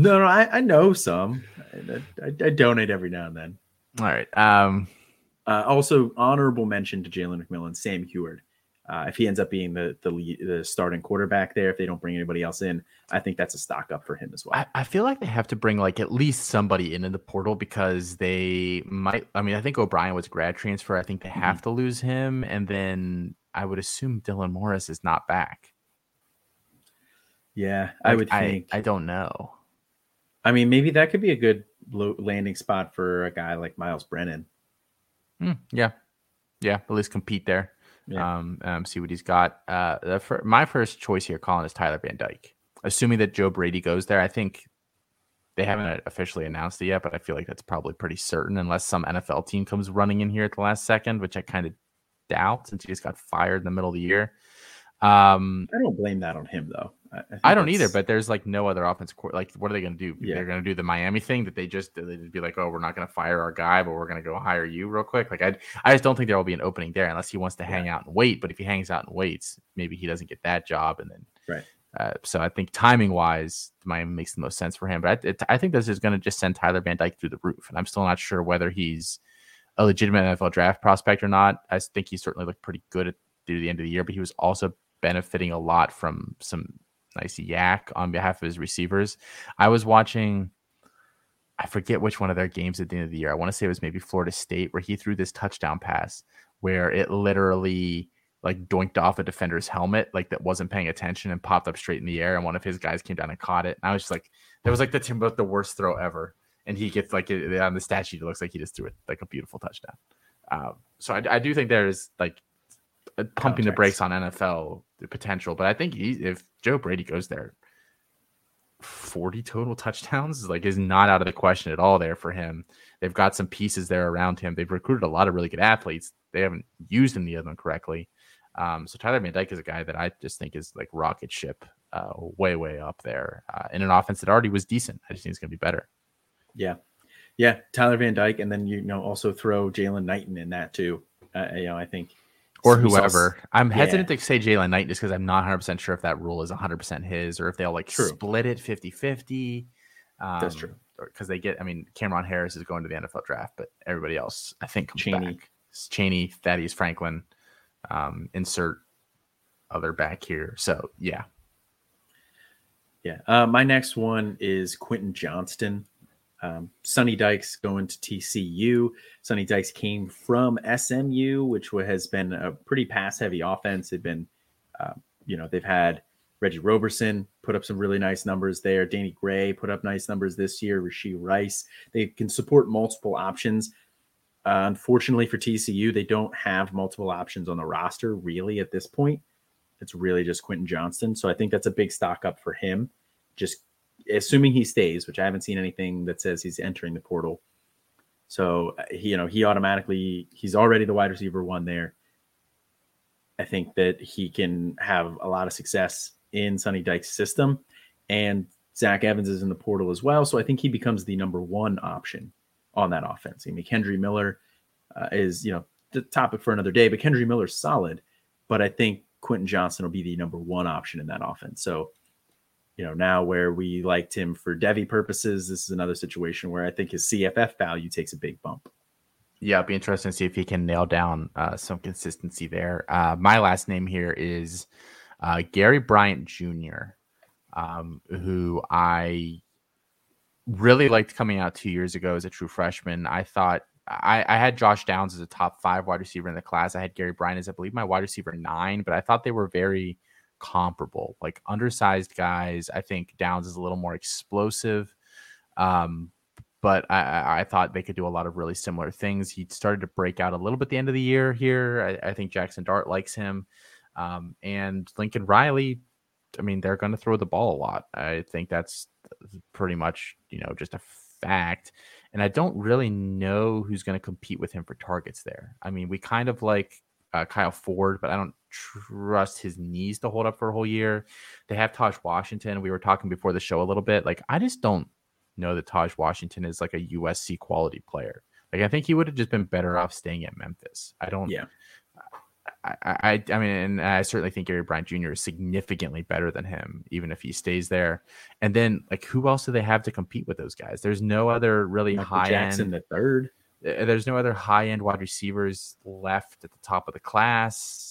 no, no, I, I know some. I, I, I, donate every now and then. All right. Um, uh, also, honorable mention to Jalen McMillan, Sam Huard. Uh, if he ends up being the the lead, the starting quarterback there, if they don't bring anybody else in, I think that's a stock up for him as well. I, I, feel like they have to bring like at least somebody in in the portal because they might. I mean, I think O'Brien was grad transfer. I think they have mm-hmm. to lose him, and then I would assume Dylan Morris is not back. Yeah, I would think. I, I don't know. I mean, maybe that could be a good landing spot for a guy like Myles Brennan. Mm, yeah, yeah. At least compete there. Yeah. Um, um, see what he's got. Uh, the, for, my first choice here, Colin, is Tyler Van Dyke. Assuming that Joe Brady goes there, I think they haven't officially announced it yet, but I feel like that's probably pretty certain, unless some NFL team comes running in here at the last second, which I kind of doubt since he just got fired in the middle of the year. Um, I don't blame that on him though. I, I, don't either, but there's like no other offense. Like, what are they going to do? Yeah. They're going to do the Miami thing that they just they'd be like, oh, we're not going to fire our guy, but we're going to go hire you real quick. Like, I I just don't think there will be an opening there unless he wants to yeah. hang out and wait. But if he hangs out and waits, maybe he doesn't get that job, and then right. Uh, so I think timing wise, Miami makes the most sense for him. But I, it, I think this is going to just send Tyler Van Dyke through the roof, and I'm still not sure whether he's a legitimate NFL draft prospect or not. I think he certainly looked pretty good at through the end of the year, but he was also benefiting a lot from some nice YAC on behalf of his receivers. I was watching, I forget which one of their games at the end of the year. I want to say it was maybe Florida State where he threw this touchdown pass where it literally like doinked off a defender's helmet, like that wasn't paying attention and popped up straight in the air. And one of his guys came down and caught it. And I was just like, that was like the Timbo, the worst throw ever. And he gets like on the stat sheet, it looks like he just threw it like a beautiful touchdown. Um, so I, I do think there's like pumping the brakes on NFL potential. But I think he, if Joe Brady goes there, 40 total touchdowns is like is not out of the question at all there for him. They've got some pieces there around him. They've recruited a lot of really good athletes. They haven't used any of them correctly. Um, so Tyler Van Dyke is a guy that I just think is like rocket ship, uh, way way up there uh, in an offense that already was decent. I just think it's going to be better. Yeah, yeah, Tyler Van Dyke, and then you know also throw Jaylan Knighton in that too. Uh, you know, I think or whoever. I'm hesitant yeah. to say Jaylan Knight just because I'm not 100% sure if that rule is 100% his or if they'll like true. split it 50 50. Um, That's true. Because they get, I mean, Cameron Harris is going to the NFL draft, but everybody else, I think, comes Chaney. back. Chaney, Thaddeus Franklin, um, insert other back here. So, yeah. Yeah. Uh, my next one is Quentin Johnston. Um, Sonny Dykes going to TCU. Sonny Dykes came from SMU, which has been a pretty pass heavy offense. They've been, uh, you know, they've had Reggie Roberson put up some really nice numbers there. Danny Gray put up nice numbers this year. Rashee Rice. They can support multiple options. Uh, unfortunately for TCU, they don't have multiple options on the roster really at this point. It's really just Quentin Johnston. So I think that's a big stock up for him. Just assuming he stays, which I haven't seen anything that says he's entering the portal. So he, you know, he automatically he's already the wide receiver one there. I think that he can have a lot of success in Sonny Dykes' system, and Zach Evans is in the portal as well. So I think he becomes the number one option on that offense. I mean, Kendre Miller uh, is you know the topic for another day, but Kendre Miller's solid. But I think Quentin Johnston will be the number one option in that offense. So you know, now where we liked him for Devy purposes, this is another situation where I think his CFF value takes a big bump. Yeah, it'll be interesting to see if he can nail down uh, some consistency there. Uh, my last name here is uh, Gary Bryant Jr., um, who I really liked coming out two years ago as a true freshman. I thought I, I, had Josh Downs as a top five wide receiver in the class. I had Gary Bryant as, I believe, my wide receiver nine, but I thought they were very comparable, like undersized guys. I think Downs is a little more explosive. Um, but I, I, thought they could do a lot of really similar things. He started to break out a little bit the end of the year here. I, I think Jackson Dart likes him. Um, and Lincoln Riley, I mean, they're going to throw the ball a lot. I think that's pretty much, you know, just a fact. And I don't really know who's going to compete with him for targets there. I mean, we kind of like uh, Kyle Ford, but I don't trust his knees to hold up for a whole year. They have Tahj Washington. We were talking before the show a little bit. Like, I just don't know that Tahj Washington is like a USC quality player. Like, I think he would have just been better off staying at Memphis. I don't. Yeah. I, I, I mean, and I certainly think Gary Bryant Jr. is significantly better than him, even if he stays there. And then, like, who else do they have to compete with those guys? There's no other really Michael high Jackson end. the third. Uh, there's no other high end wide receivers left at the top of the class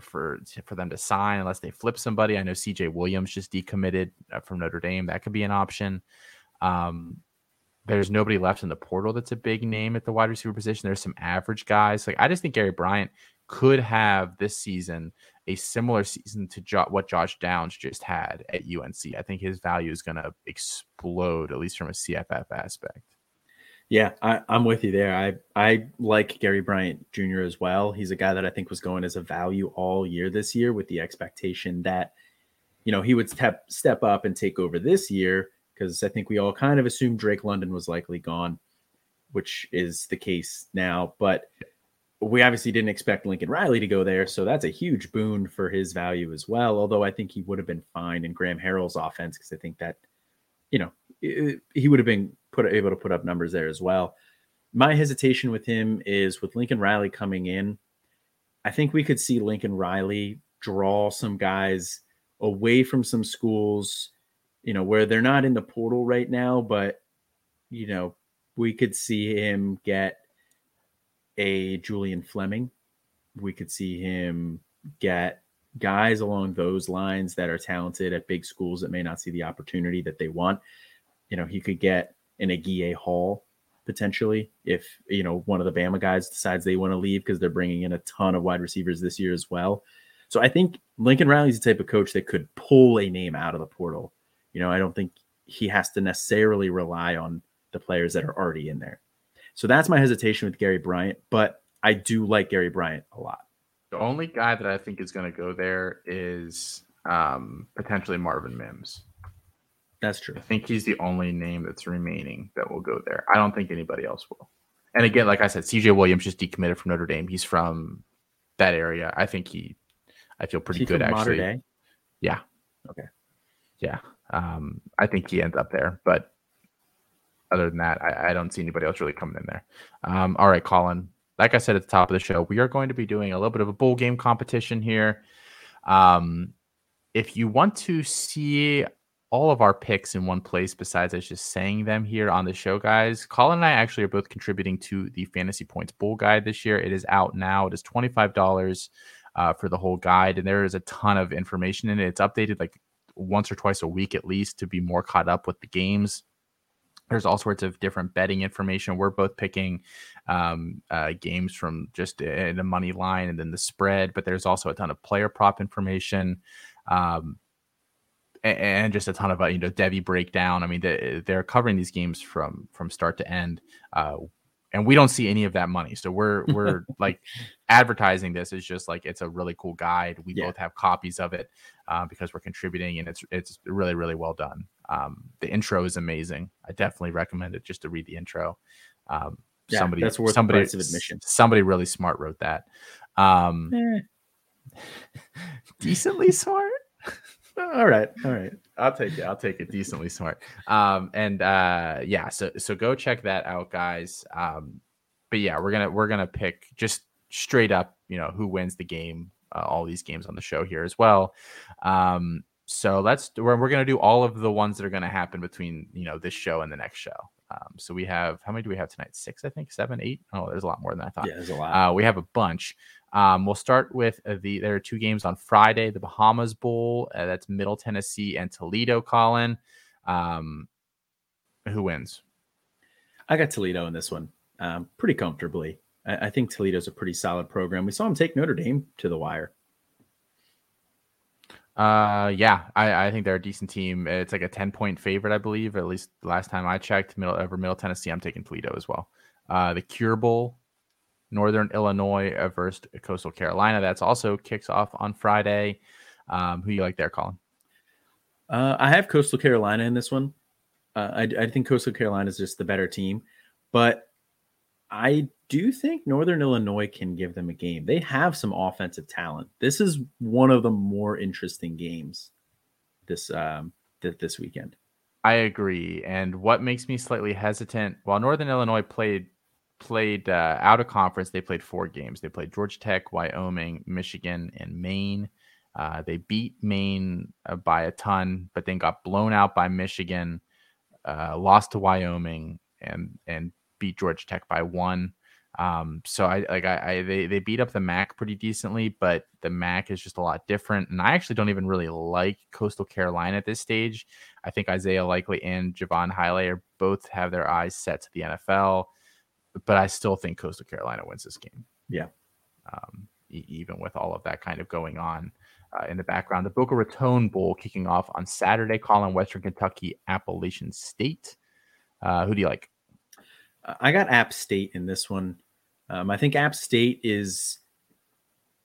for for them to sign unless they flip somebody. I know CJ Williams just decommitted uh, from Notre Dame. That could be an option. Um, there's nobody left in the portal that's a big name at the wide receiver position. There's some average guys. Like I just think Gary Bryant could have this season a similar season to jo- what Josh Downs just had at UNC. I think his value is going to explode, at least from a CFF aspect. Yeah, I, am with you there. I I like Gary Bryant Jr. as well. He's a guy that I think was going as a value all year this year, with the expectation that you know he would step step up and take over this year because I think we all kind of assumed Drake London was likely gone, which is the case now. But we obviously didn't expect Lincoln Riley to go there, so that's a huge boon for his value as well. Although I think he would have been fine in Graham Harrell's offense because I think that you know he would have been put able to put up numbers there as well. My hesitation with him is with Lincoln Riley coming in. I think we could see Lincoln Riley draw some guys away from some schools, you know, where they're not in the portal right now, but you know, we could see him get a Julian Fleming. We could see him get guys along those lines that are talented at big schools that may not see the opportunity that they want. You know, he could get an Agiye Hall potentially if you know one of the Bama guys decides they want to leave because they're bringing in a ton of wide receivers this year as well. So I think Lincoln Riley's the type of coach that could pull a name out of the portal. You know, I don't think he has to necessarily rely on the players that are already in there. So that's my hesitation with Gary Bryant, but I do like Gary Bryant a lot. The only guy that I think is going to go there is um, potentially Marvin Mims. That's true. I think he's the only name that's remaining that will go there. I don't think anybody else will. And again, like I said, CJ Williams just decommitted from Notre Dame. He's from that area. I think he, I feel pretty good actually. Yeah. Okay. Yeah. Um, I think he ends up there, but other than that, I, I don't see anybody else really coming in there. Um, all right, Colin. Like I said at the top of the show, we are going to be doing a little bit of a bowl game competition here. Um, if you want to see all of our picks in one place besides us just saying them here on the show, guys. Colin and I actually are both contributing to the Fantasy Points Bowl Guide this year. It is out now. It is $25 uh, for the whole guide, and there is a ton of information in it. It's updated like once or twice a week at least to be more caught up with the games. There's all sorts of different betting information. We're both picking um, uh, games from just the money line and then the spread, but there's also a ton of player prop information. Um, and just a ton of uh, you know Devy breakdown. I mean, they're covering these games from from start to end, uh, and we don't see any of that money. So we're we're like advertising this is just like it's a really cool guide. We yeah. both have copies of it uh, because we're contributing, and it's it's really really well done. Um, the intro is amazing. I definitely recommend it just to read the intro. Um, yeah, somebody that's worth somebody, the price of admission. Somebody really smart wrote that. Um, eh. decently smart. All right, all right. I'll take it. I'll take it. Decently smart. Um, and uh, yeah, so so go check that out, guys. Um, but yeah, we're gonna we're gonna pick just straight up, you know, who wins the game. Uh, all these games on the show here as well. Um, so let's we're, we're gonna do all of the ones that are gonna happen between you know this show and the next show. Um, so we have how many do we have tonight? Six, I think, seven, eight. Oh, there's a lot more than I thought. Yeah, there's a lot. Uh, we have a bunch. Um, we'll start with uh, the there are two games on Friday, the Bahamas Bowl. Uh, that's Middle Tennessee and Toledo. Colin, um, who wins? I got Toledo in this one, um, pretty comfortably. I, I think Toledo's a pretty solid program. We saw them take Notre Dame to the wire. Uh, yeah, I, I think they're a decent team. It's like a ten point favorite, I believe. At least last time I checked, middle over Middle Tennessee, I'm taking Toledo as well. Uh, the Cure Bowl, Northern Illinois versus Coastal Carolina. That's also kicks off on Friday. Um, who you like there, Colin? Uh, I have Coastal Carolina in this one. Uh, I, I think Coastal Carolina is just the better team, but I do think Northern Illinois can give them a game. They have some offensive talent. This is one of the more interesting games this um, th- this weekend. I agree. And what makes me slightly hesitant, while Northern Illinois played played uh, out of conference, they played four games. They played Georgia Tech, Wyoming, Michigan, and Maine. Uh, they beat Maine uh, by a ton, but then got blown out by Michigan, uh, lost to Wyoming, and and beat Georgia Tech by one. Um, so I like I, I, they they beat up the MAC pretty decently, but the MAC is just a lot different. And I actually don't even really like Coastal Carolina at this stage. I think Isaiah Likely and Jaivon Heiligh are both have their eyes set to the NFL, but I still think Coastal Carolina wins this game. Yeah. Um, e- even with all of that kind of going on uh, in the background, the Boca Raton Bowl kicking off on Saturday, Colin Western Kentucky Appalachian State. Uh, who do you like? I got App State in this one. Um, I think App State is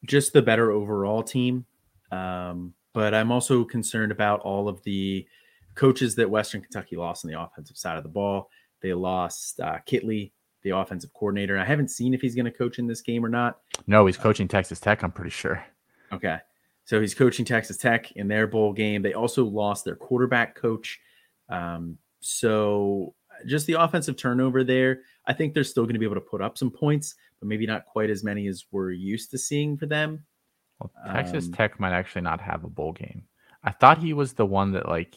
just the better overall team. Um, but I'm also concerned about all of the coaches that Western Kentucky lost on the offensive side of the ball. They lost uh, Kittley, the offensive coordinator. I haven't seen if he's going to coach in this game or not. No, he's coaching Texas Tech, I'm pretty sure. Okay. So he's coaching Texas Tech in their bowl game. They also lost their quarterback coach. Um, so just the offensive turnover there. I think they're still going to be able to put up some points, but maybe not quite as many as we're used to seeing for them. Well, Texas um, Tech might actually not have a bowl game. I thought he was the one that like.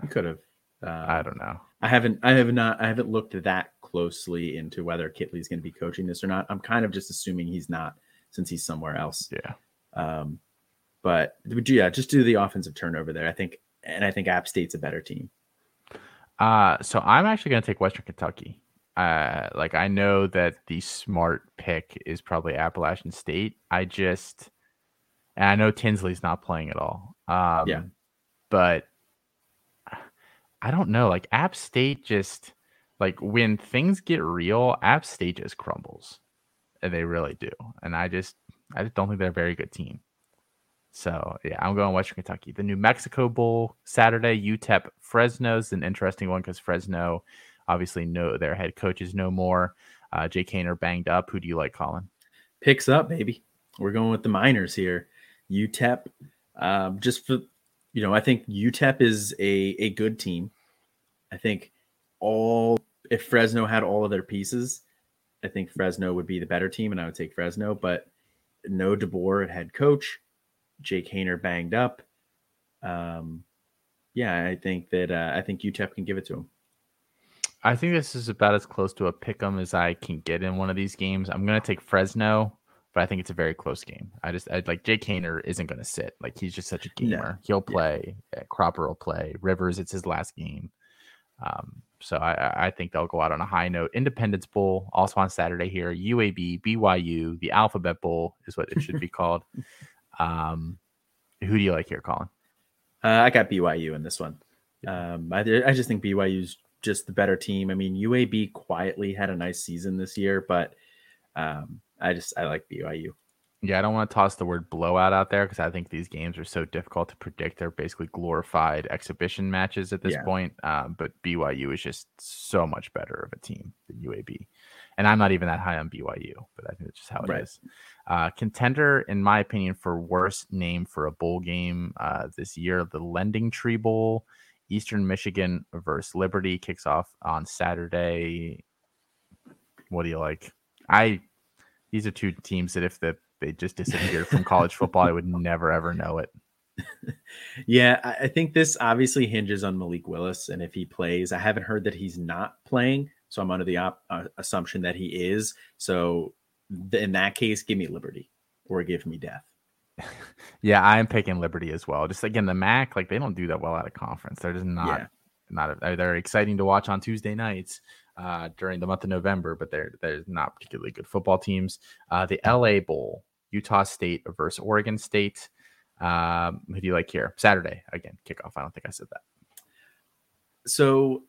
He could have. Uh, I don't know. I haven't. I have not. I haven't looked that closely into whether Kittley's going to be coaching this or not. I'm kind of just assuming he's not, since he's somewhere else. Yeah. Um, but yeah, just do the offensive turnover there. I think and I think App State's a better team. Uh, so I'm actually going to take Western Kentucky. Uh, like I know that the smart pick is probably Appalachian State. I just, and I know Tinsley's not playing at all. Um, yeah, but I don't know. Like App State just like when things get real, App State just crumbles, and they really do. And I just, I just don't think they're a very good team. So yeah, I'm going Western Kentucky. The New Mexico Bowl Saturday, UTEP Fresno's an interesting one because Fresno obviously know their head coach is no more. Uh, Jake Haener banged up. Who do you like, Colin? Picks up, baby. We're going with the Miners here. UTEP, um, just for you know, I think UTEP is a a good team. I think all if Fresno had all of their pieces, I think Fresno would be the better team, and I would take Fresno. But no DeBoer head coach. Jake Haener banged up. Um, yeah, I think that uh, I think UTEP can give it to him. I think this is about as close to a pick 'em as I can get in one of these games. I'm gonna take Fresno, but I think it's a very close game. I just I, like Jake Haener isn't gonna sit. Like he's just such a gamer. No. He'll play. Yeah. Cropper will play. Rivers, it's his last game. Um, so I, I think they'll go out on a high note. Independence Bowl also on Saturday here. UAB, BYU, the Alphabet Bowl is what it should be called. Um, who do you like here, Colin? Uh, I got BYU in this one. Um, I, I just think BYU's just the better team. I mean, UAB quietly had a nice season this year, but um, I just I like BYU. Yeah, I don't want to toss the word blowout out there because I think these games are so difficult to predict. They're basically glorified exhibition matches at this yeah. point. Um, but BYU is just so much better of a team than UAB. And I'm not even that high on BYU, but I think it's just how it right. is. Uh, contender, in my opinion, for worst name for a bowl game uh, this year, the Lending Tree Bowl. Eastern Michigan versus Liberty kicks off on Saturday. What do you like? I these are two teams that if the they just disappeared from college football, I would never ever know it. yeah, I think this obviously hinges on Malik Willis and if he plays. I haven't heard that he's not playing, so I'm under the op- uh, assumption that he is. So th- in that case, give me Liberty or give me death. yeah, I'm picking Liberty as well. Just again, the MAC, like they don't do that well out of conference. They're just not yeah. not a, they're exciting to watch on Tuesday nights uh, during the month of November, but they're they're not particularly good football teams. Uh, the LA Bowl, Utah State versus Oregon State. Um, who do you like here? Saturday again, kickoff. I don't think I said that. So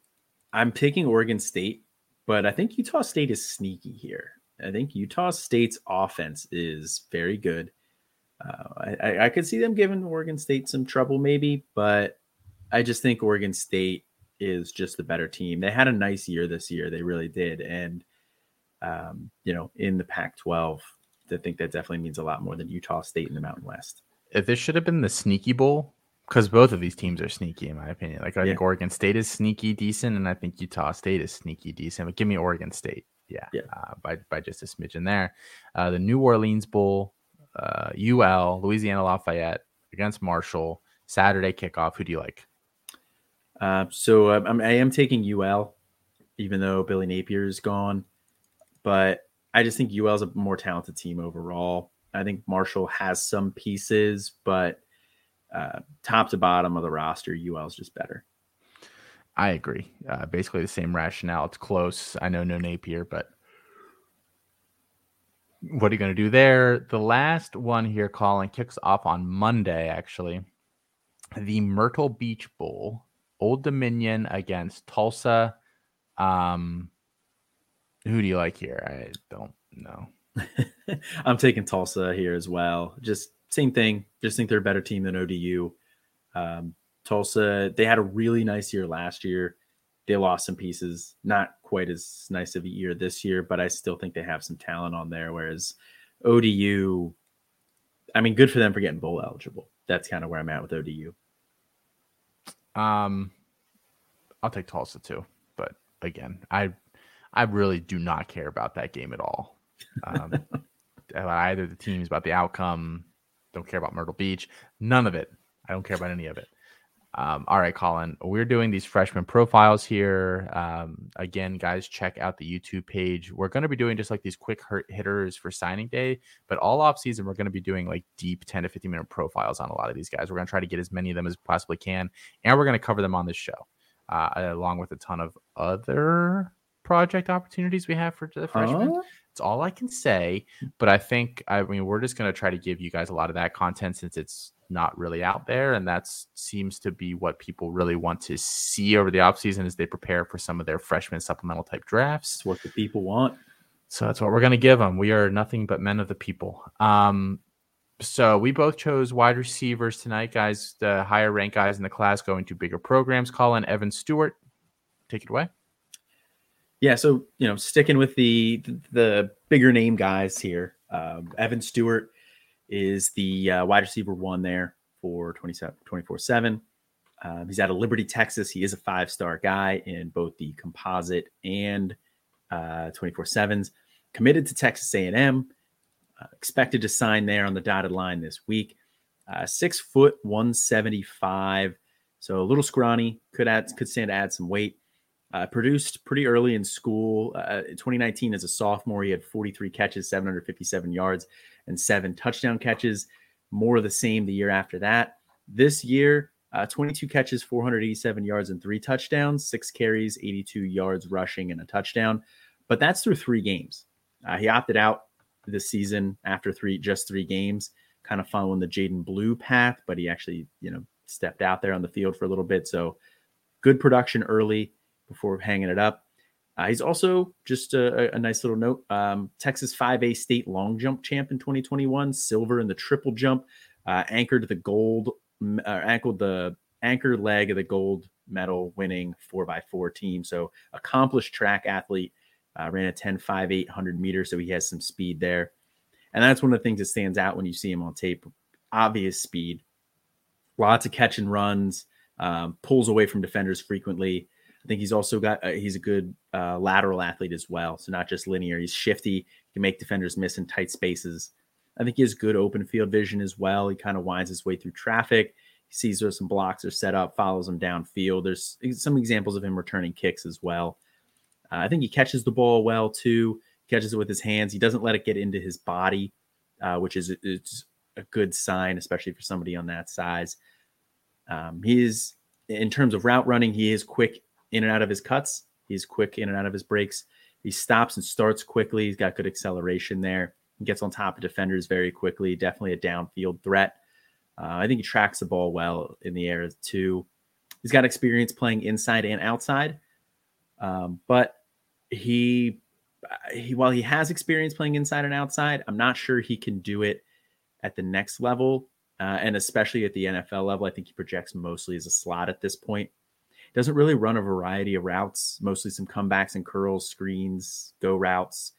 I'm picking Oregon State, but I think Utah State is sneaky here. I think Utah State's offense is very good. Uh, I, I could see them giving Oregon State some trouble, maybe, but I just think Oregon State is just the better team. They had a nice year this year, they really did, and um, you know, in the Pac-12, I think that definitely means a lot more than Utah State in the Mountain West. If this should have been the sneaky bowl, because both of these teams are sneaky in my opinion. Like I yeah. think Oregon State is sneaky decent, and I think Utah State is sneaky decent. But give me Oregon State, yeah, yeah. Uh, by by just a smidgen there. Uh, the New Orleans Bowl uh, UL, Louisiana Lafayette against Marshall, Saturday kickoff. Who do you like? Uh, so um, I'm, I am taking UL, even though Billy Napier is gone. But I just think UL is a more talented team overall. I think Marshall has some pieces, but uh, top to bottom of the roster, UL is just better. I agree. Uh, basically the same rationale. It's close. I know no Napier, but what are you going to do there? The last one here, Colin, kicks off on Monday, actually. The Myrtle Beach Bowl, Old Dominion against Tulsa. Um, who do you like here? I don't know. I'm taking Tulsa here as well. Just same thing. Just think they're a better team than ODU. Um, Tulsa, they had a really nice year last year. They lost some pieces, not quite as nice of a year this year, but I still think they have some talent on there. Whereas ODU, I mean, good for them for getting bowl eligible. That's kind of where I'm at with ODU. Um, I'll take Tulsa too, but again, I I really do not care about that game at all. Um, either the teams about the outcome, don't care about Myrtle Beach, none of it. I don't care about any of it. Um, all right, Colin, we're doing these freshman profiles here. Um, again, guys, check out the YouTube page. We're going to be doing just like these quick hitters for signing day, but all off season, we're going to be doing like deep 10 to 15 minute profiles on a lot of these guys. We're going to try to get as many of them as possibly can, and we're going to cover them on this show, uh, along with a ton of other project opportunities we have for the freshmen. Huh? It's all I can say, but I think I mean we're just going to try to give you guys a lot of that content since it's not really out there and that seems to be what people really want to see over the offseason as they prepare for some of their freshman supplemental type drafts what the people want so that's what we're going to give them we are nothing but men of the people um So we both chose wide receivers tonight, guys. The higher ranked guys in the class going to bigger programs. Colin Evan Stewart, take it away. Yeah, so you know, sticking with the the bigger name guys here, um, Evan Stewart is the uh, wide receiver one there for 27, 24 7. Um, he's out of Liberty, Texas. He is a five star guy in both the composite and uh, 24 7s. Committed to Texas A&M. Uh, expected to sign there on the dotted line this week. Uh, six foot 175. So a little scrawny. Could add could stand to add some weight. Uh, produced pretty early in school. Uh, 2019 as a sophomore, he had 43 catches, 757 yards, and seven touchdown catches. More of the same the year after that. This year, uh, 22 catches, 487 yards, and three touchdowns, six carries, 82 yards rushing, and a touchdown. But that's through three games. Uh, he opted out this season after three, just three games, kind of following the Jaydon Blue path, but he actually, you know, stepped out there on the field for a little bit. So good production early before hanging it up. Uh, he's also just a, a nice little note. Um, Texas 5A state long jump champ in 2021, silver in the triple jump, uh, anchored the gold, uh, anchored the anchor leg of the gold medal winning 4x4 team. So accomplished track athlete, uh, ran a 10 5 800 meters. So he has some speed there. And that's one of the things that stands out when you see him on tape. Obvious speed, lots of catch and runs, um, pulls away from defenders frequently. I think he's also got uh, he's a good uh, lateral athlete as well. So not just linear. He's shifty. Can make defenders miss in tight spaces. I think he has good open field vision as well. He kind of winds his way through traffic. He sees where some blocks are set up, follows them downfield. There's some examples of him returning kicks as well. Uh, I think he catches the ball well too. Catches it with his hands. He doesn't let it get into his body, uh, which is it's a good sign, especially for somebody on that size. Um, he is in terms of route running. He is quick in and out of his cuts. He's quick in and out of his breaks. He stops and starts quickly. He's got good acceleration there. He gets on top of defenders very quickly. Definitely a downfield threat. Uh, I think he tracks the ball well in the air too. He's got experience playing inside and outside, um, but he, he while he has experience playing inside and outside, I'm not sure he can do it at the next level, uh, and especially at the NFL level. I think he projects mostly as a slot at this point doesn't really run a variety of routes, mostly some comebacks and curls, screens, go routes.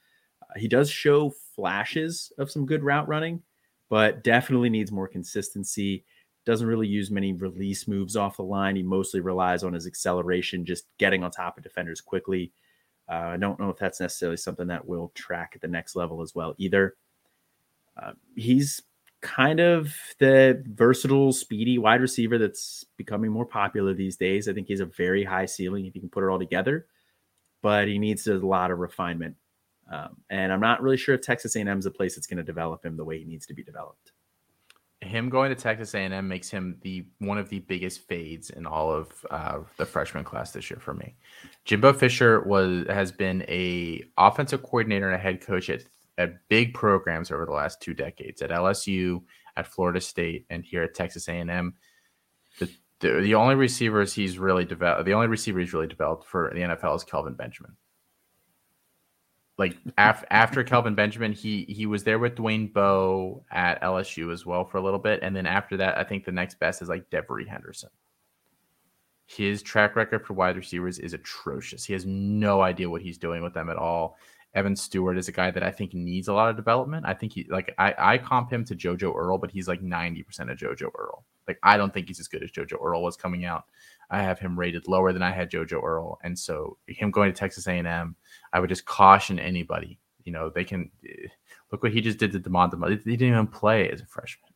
Uh, he does show flashes of some good route running, but definitely needs more consistency. Doesn't really use many release moves off the line. He mostly relies on his acceleration, just getting on top of defenders quickly. Uh, I don't know if that's necessarily something that will track at the next level as well either. Uh, he's kind of the versatile, speedy wide receiver that's becoming more popular these days. I think he's a very high ceiling if you can put it all together, but he needs a lot of refinement. Um, and I'm not really sure if Texas A&M is a place that's going to develop him the way he needs to be developed. Him going to Texas A&M makes him the one of the biggest fades in all of uh, the freshman class this year for me. Jimbo Fisher was has been a offensive coordinator and a head coach at at big programs over the last two decades at LSU, at Florida State, and here at Texas A&M. The, the, the only receivers he's really developed, the only receiver he's really developed for the NFL is Kelvin Benjamin. Like af, after Kelvin Benjamin, he he was there with Dwayne Bowe at LSU as well for a little bit, and then after that, I think the next best is like Devery Henderson. His track record for wide receivers is atrocious. He has no idea what he's doing with them at all. Evan Stewart is a guy that I think needs a lot of development. I think he like I, I comp him to JoJo Earle, but he's like 90% of JoJo Earle. Like I don't think he's as good as JoJo Earle was coming out. I have him rated lower than I had JoJo Earle, And so him going to Texas A&M, I would just caution anybody. You know, they can look what he just did to Demond. He didn't even play as a freshman.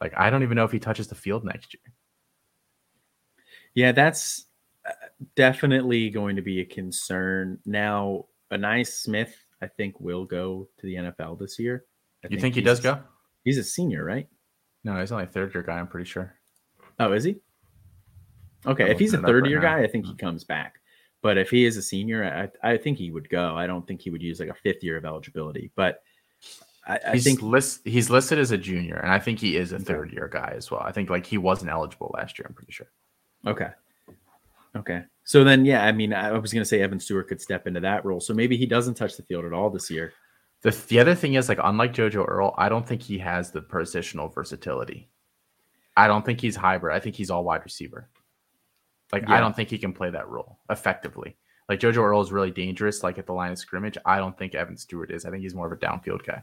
Like I don't even know if he touches the field next year. Yeah, that's uh, definitely going to be a concern. Now, Ainias Smith, I think, will go to the NFL this year. I you think, think he does go? He's a senior, right? No, he's only a third year guy. I'm pretty sure. Oh, is he? Okay, if he's a third year right guy, I think he comes back. But if he is a senior, I, I think he would go. I don't think he would use like a fifth year of eligibility. But I, I he's think list, he's listed as a junior, and I think he is a third year guy as well. I think like he wasn't eligible last year. I'm pretty sure. Okay. Okay. So then, yeah, I mean, I was going to say Evan Stewart could step into that role. So maybe he doesn't touch the field at all this year. The, the other thing is like unlike JoJo Earle, I don't think he has the positional versatility. I don't think he's hybrid. I think he's all wide receiver. Like yeah. I don't think he can play that role effectively. Like JoJo Earle is really dangerous, like at the line of scrimmage. I don't think Evan Stewart is. I think he's more of a downfield guy.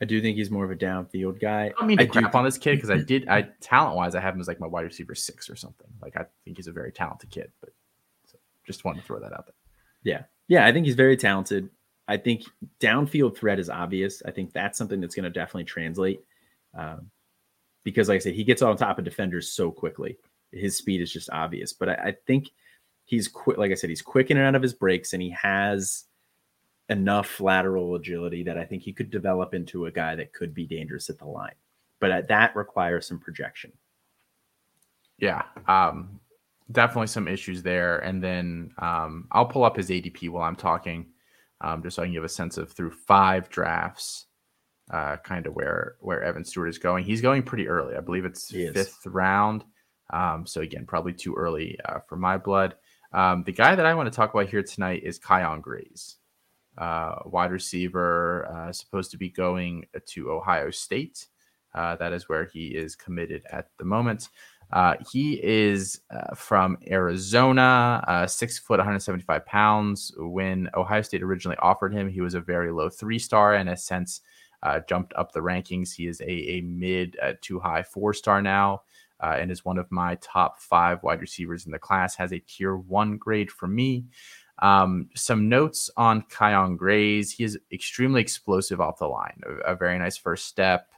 I do think he's more of a downfield guy. I mean to I crap do... on this kid because I did. I talent wise, I have him as like my wide receiver six or something. Like I think he's a very talented kid, but just wanted to throw that out there. Yeah, yeah, I think he's very talented. I think downfield threat is obvious. I think that's something that's going to definitely translate um, because, like I said, he gets on top of defenders so quickly. His speed is just obvious. But I, I think he's quick. Like I said, he's quick in and out of his breaks, and he has enough lateral agility that I think he could develop into a guy that could be dangerous at the line. But uh, that requires some projection. Yeah, um, definitely some issues there. And then um, I'll pull up his ADP while I'm talking, um, just so I can give a sense of through five drafts, uh, kind of where where Evan Stewart is going. He's going pretty early. I believe it's fifth round. Um, so again, probably too early uh, for my blood. Um, the guy that I want to talk about here tonight is Kyion Grayes uh, wide receiver, uh, supposed to be going to Ohio State. Uh, that is where he is committed at the moment. Uh, he is uh, from Arizona, uh, six foot, 175 pounds. When Ohio State originally offered him, he was a very low three star and has since jumped up the rankings. He is a, a mid to high four star now. and is one of my top five wide receivers in the class. Has a tier one grade for me. Um, some notes on Kyion Grayes. He is extremely explosive off the line, a, a very nice first step.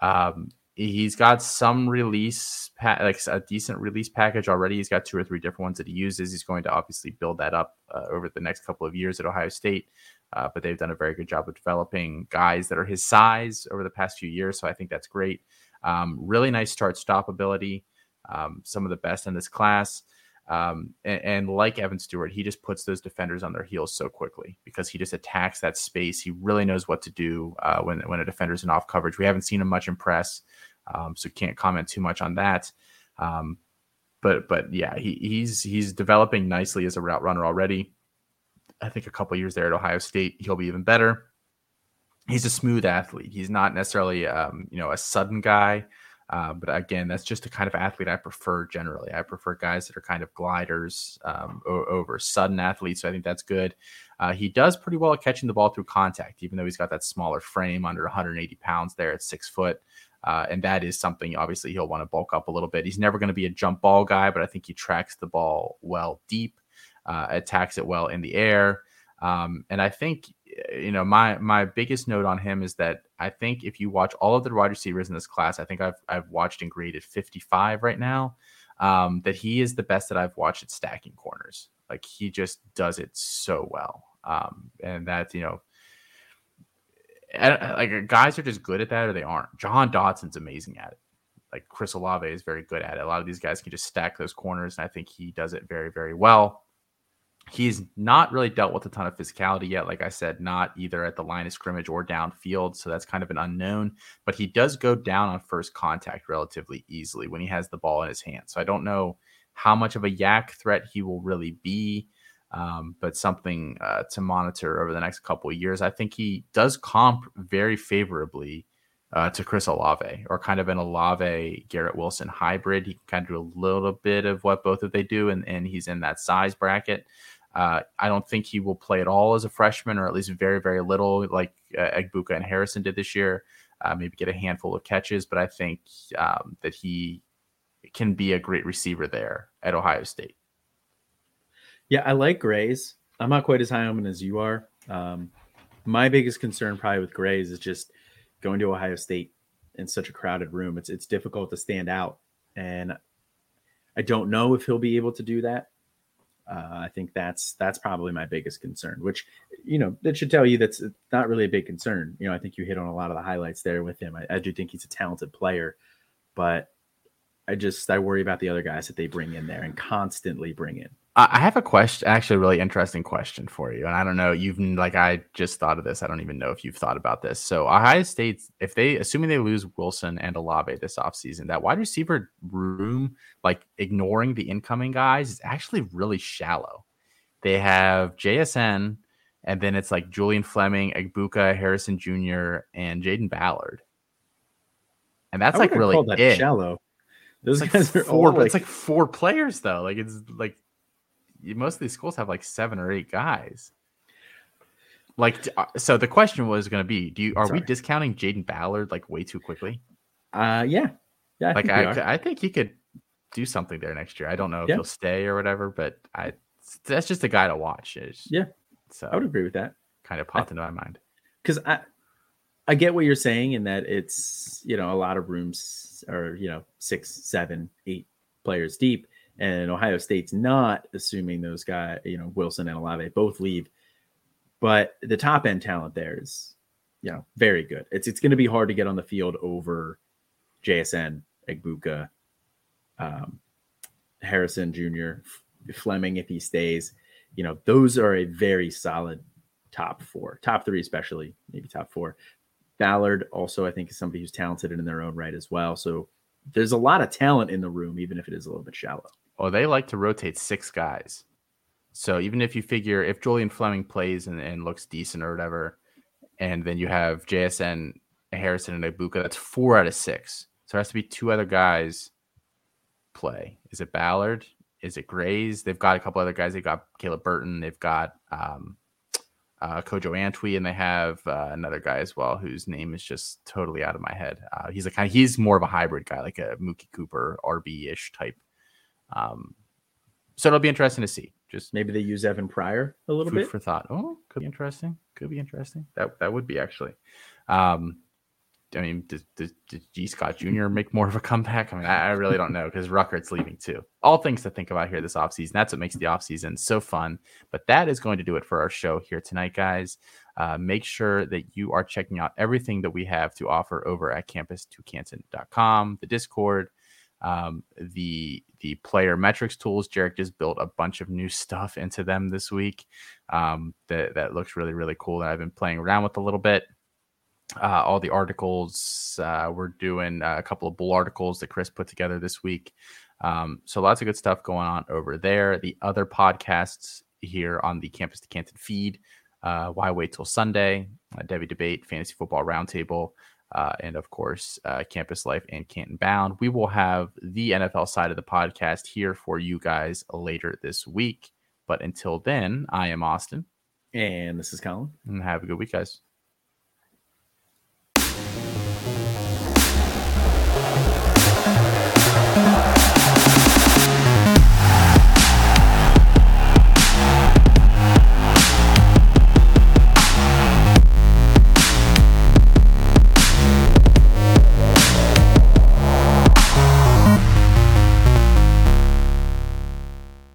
Um, he's got some release, pa- like a decent release package already. He's got two or three different ones that he uses. He's going to obviously build that up uh, over the next couple of years at Ohio State. Uh, but they've done a very good job of developing guys that are his size over the past few years. So I think that's great. Um, really nice start stop ability. Um, some of the best in this class. Um, and, and, like Evan Stewart, he just puts those defenders on their heels so quickly because he just attacks that space. He really knows what to do uh, when when a defender's in off coverage. We haven't seen him much in press, um, so can't comment too much on that. Um, but but yeah, he, he's he's developing nicely as a route runner already. I think a couple years there at Ohio State, he'll be even better. He's a smooth athlete. He's not necessarily um, you know a sudden guy. Uh, but again, that's just the kind of athlete I prefer generally. I prefer guys that are kind of gliders um, over sudden athletes. So I think that's good. Uh, he does pretty well at catching the ball through contact, even though he's got that smaller frame under 180 pounds there at six foot. Uh, and that is something obviously he'll want to bulk up a little bit. He's never going to be a jump ball guy, but I think he tracks the ball well deep, uh, attacks it well in the air. Um, and I think you know, my my biggest note on him is that I think if you watch all of the wide receivers in this class, I think I've I've watched and graded 55 right now. Um, that he is the best that I've watched at stacking corners. Like he just does it so well. Um, and that, you know, like guys are just good at that or they aren't. Jahan Dotson's amazing at it. Like Chris Olave is very good at it. A lot of these guys can just stack those corners, and I think he does it very, very well. He's not really dealt with a ton of physicality yet. Like I said, not either at the line of scrimmage or downfield. So that's kind of an unknown. But he does go down on first contact relatively easily when he has the ball in his hand. So I don't know how much of a YAC threat he will really be, um, but something uh, to monitor over the next couple of years. I think he does comp very favorably uh, to Chris Olave, or kind of an Olave Garrett Wilson hybrid. He can kind of do a little bit of what both of they do, and, and he's in that size bracket. Uh, I don't think he will play at all as a freshman, or at least very, very little, like uh, Egbuka and Harrison did this year. Uh, maybe get a handful of catches, but I think um, that he can be a great receiver there at Ohio State. Yeah, I like Grayes. I'm not quite as high on him as you are. Um, my biggest concern probably with Grayes, is just going to Ohio State in such a crowded room. It's it's difficult to stand out, and I don't know if he'll be able to do that. Uh, I think that's that's probably my biggest concern, which you know that should tell you that's not really a big concern. You know, I think you hit on a lot of the highlights there with him. I, I do think he's a talented player, but I just I worry about the other guys that they bring in there and constantly bring in. I have a question, actually, a really interesting question for you. And I don't know, you've like, I just thought of this. I don't even know if you've thought about this. So, Ohio State, if they, assuming they lose Wilson and Olave this offseason, that wide receiver room, like ignoring the incoming guys, is actually really shallow. They have JSN, and then it's like Julian Fleming, Egbuka, Harrison Jr., and Jaden Ballard. And that's like really that it. shallow. Those it's guys like are four. Like... It's like four players though. Like it's like most of these schools have like seven or eight guys. Like uh, so, the question was going to be: Do you are Sorry. we discounting Jaden Ballard like way too quickly? Uh, yeah, yeah. I like I, I think he could do something there next year. I don't know if yeah. he'll stay or whatever, but I that's just a guy to watch. It's, yeah, so I would agree with that. Kind of popped I, into my mind because I I get what you're saying in that it's you know a lot of rooms are you know six, seven, eight players deep, and Ohio State's not assuming those guys you know Wilson and Olave both leave, but the top end talent there is you know very good. It's it's going to be hard to get on the field over JSN, Egbuka, um, Harrison Jr., Fleming if he stays. You know, those are a very solid top four, top three, especially maybe top four. Ballard also, I think, is somebody who's talented in their own right as well. So there's a lot of talent in the room, even if it is a little bit shallow. Oh, they like to rotate six guys. So even if you figure if Julian Fleming plays and, and looks decent or whatever, and then you have JSN, Harrison, and Egbuka, that's four out of six. So there has to be two other guys play. Is it Ballard? Is it Grayes? They've got a couple other guys. They've got Caleb Burton. They've got um, uh, Kojo Antwi, and they have uh, another guy as well whose name is just totally out of my head. Uh, he's a kind of he's more of a hybrid guy, like a Mookie Cooper RB ish type. Um, so it'll be interesting to see. Just maybe they use Evan Pryor a little bit for thought. Oh, could be interesting. Could be interesting. That that would be actually. Um, I mean, did, does, does, Gee Scott Jr. make more of a comeback? I mean, I, I really don't know because Ruckert's leaving too. All things to think about here this offseason. That's what makes the offseason so fun. But that is going to do it for our show here tonight, guys. Uh, make sure that you are checking out everything that we have to offer over at campus2canton.com, the Discord, um, the the player metrics tools. Jarek just built a bunch of new stuff into them this week um, that, that looks really, really cool that I've been playing around with a little bit uh, all the articles. Uh, we're doing uh, a couple of bull articles that Chris put together this week. Um, so lots of good stuff going on over there. The other podcasts here on the Campus to Canton feed. Uh, Why wait till Sunday? Uh, Devy debate, fantasy football roundtable, uh, and of course Campus Life and Canton Bound. We will have the NFL side of the podcast here for you guys later this week. But until then, I am Austin, and this is Colin, and have a good week, guys.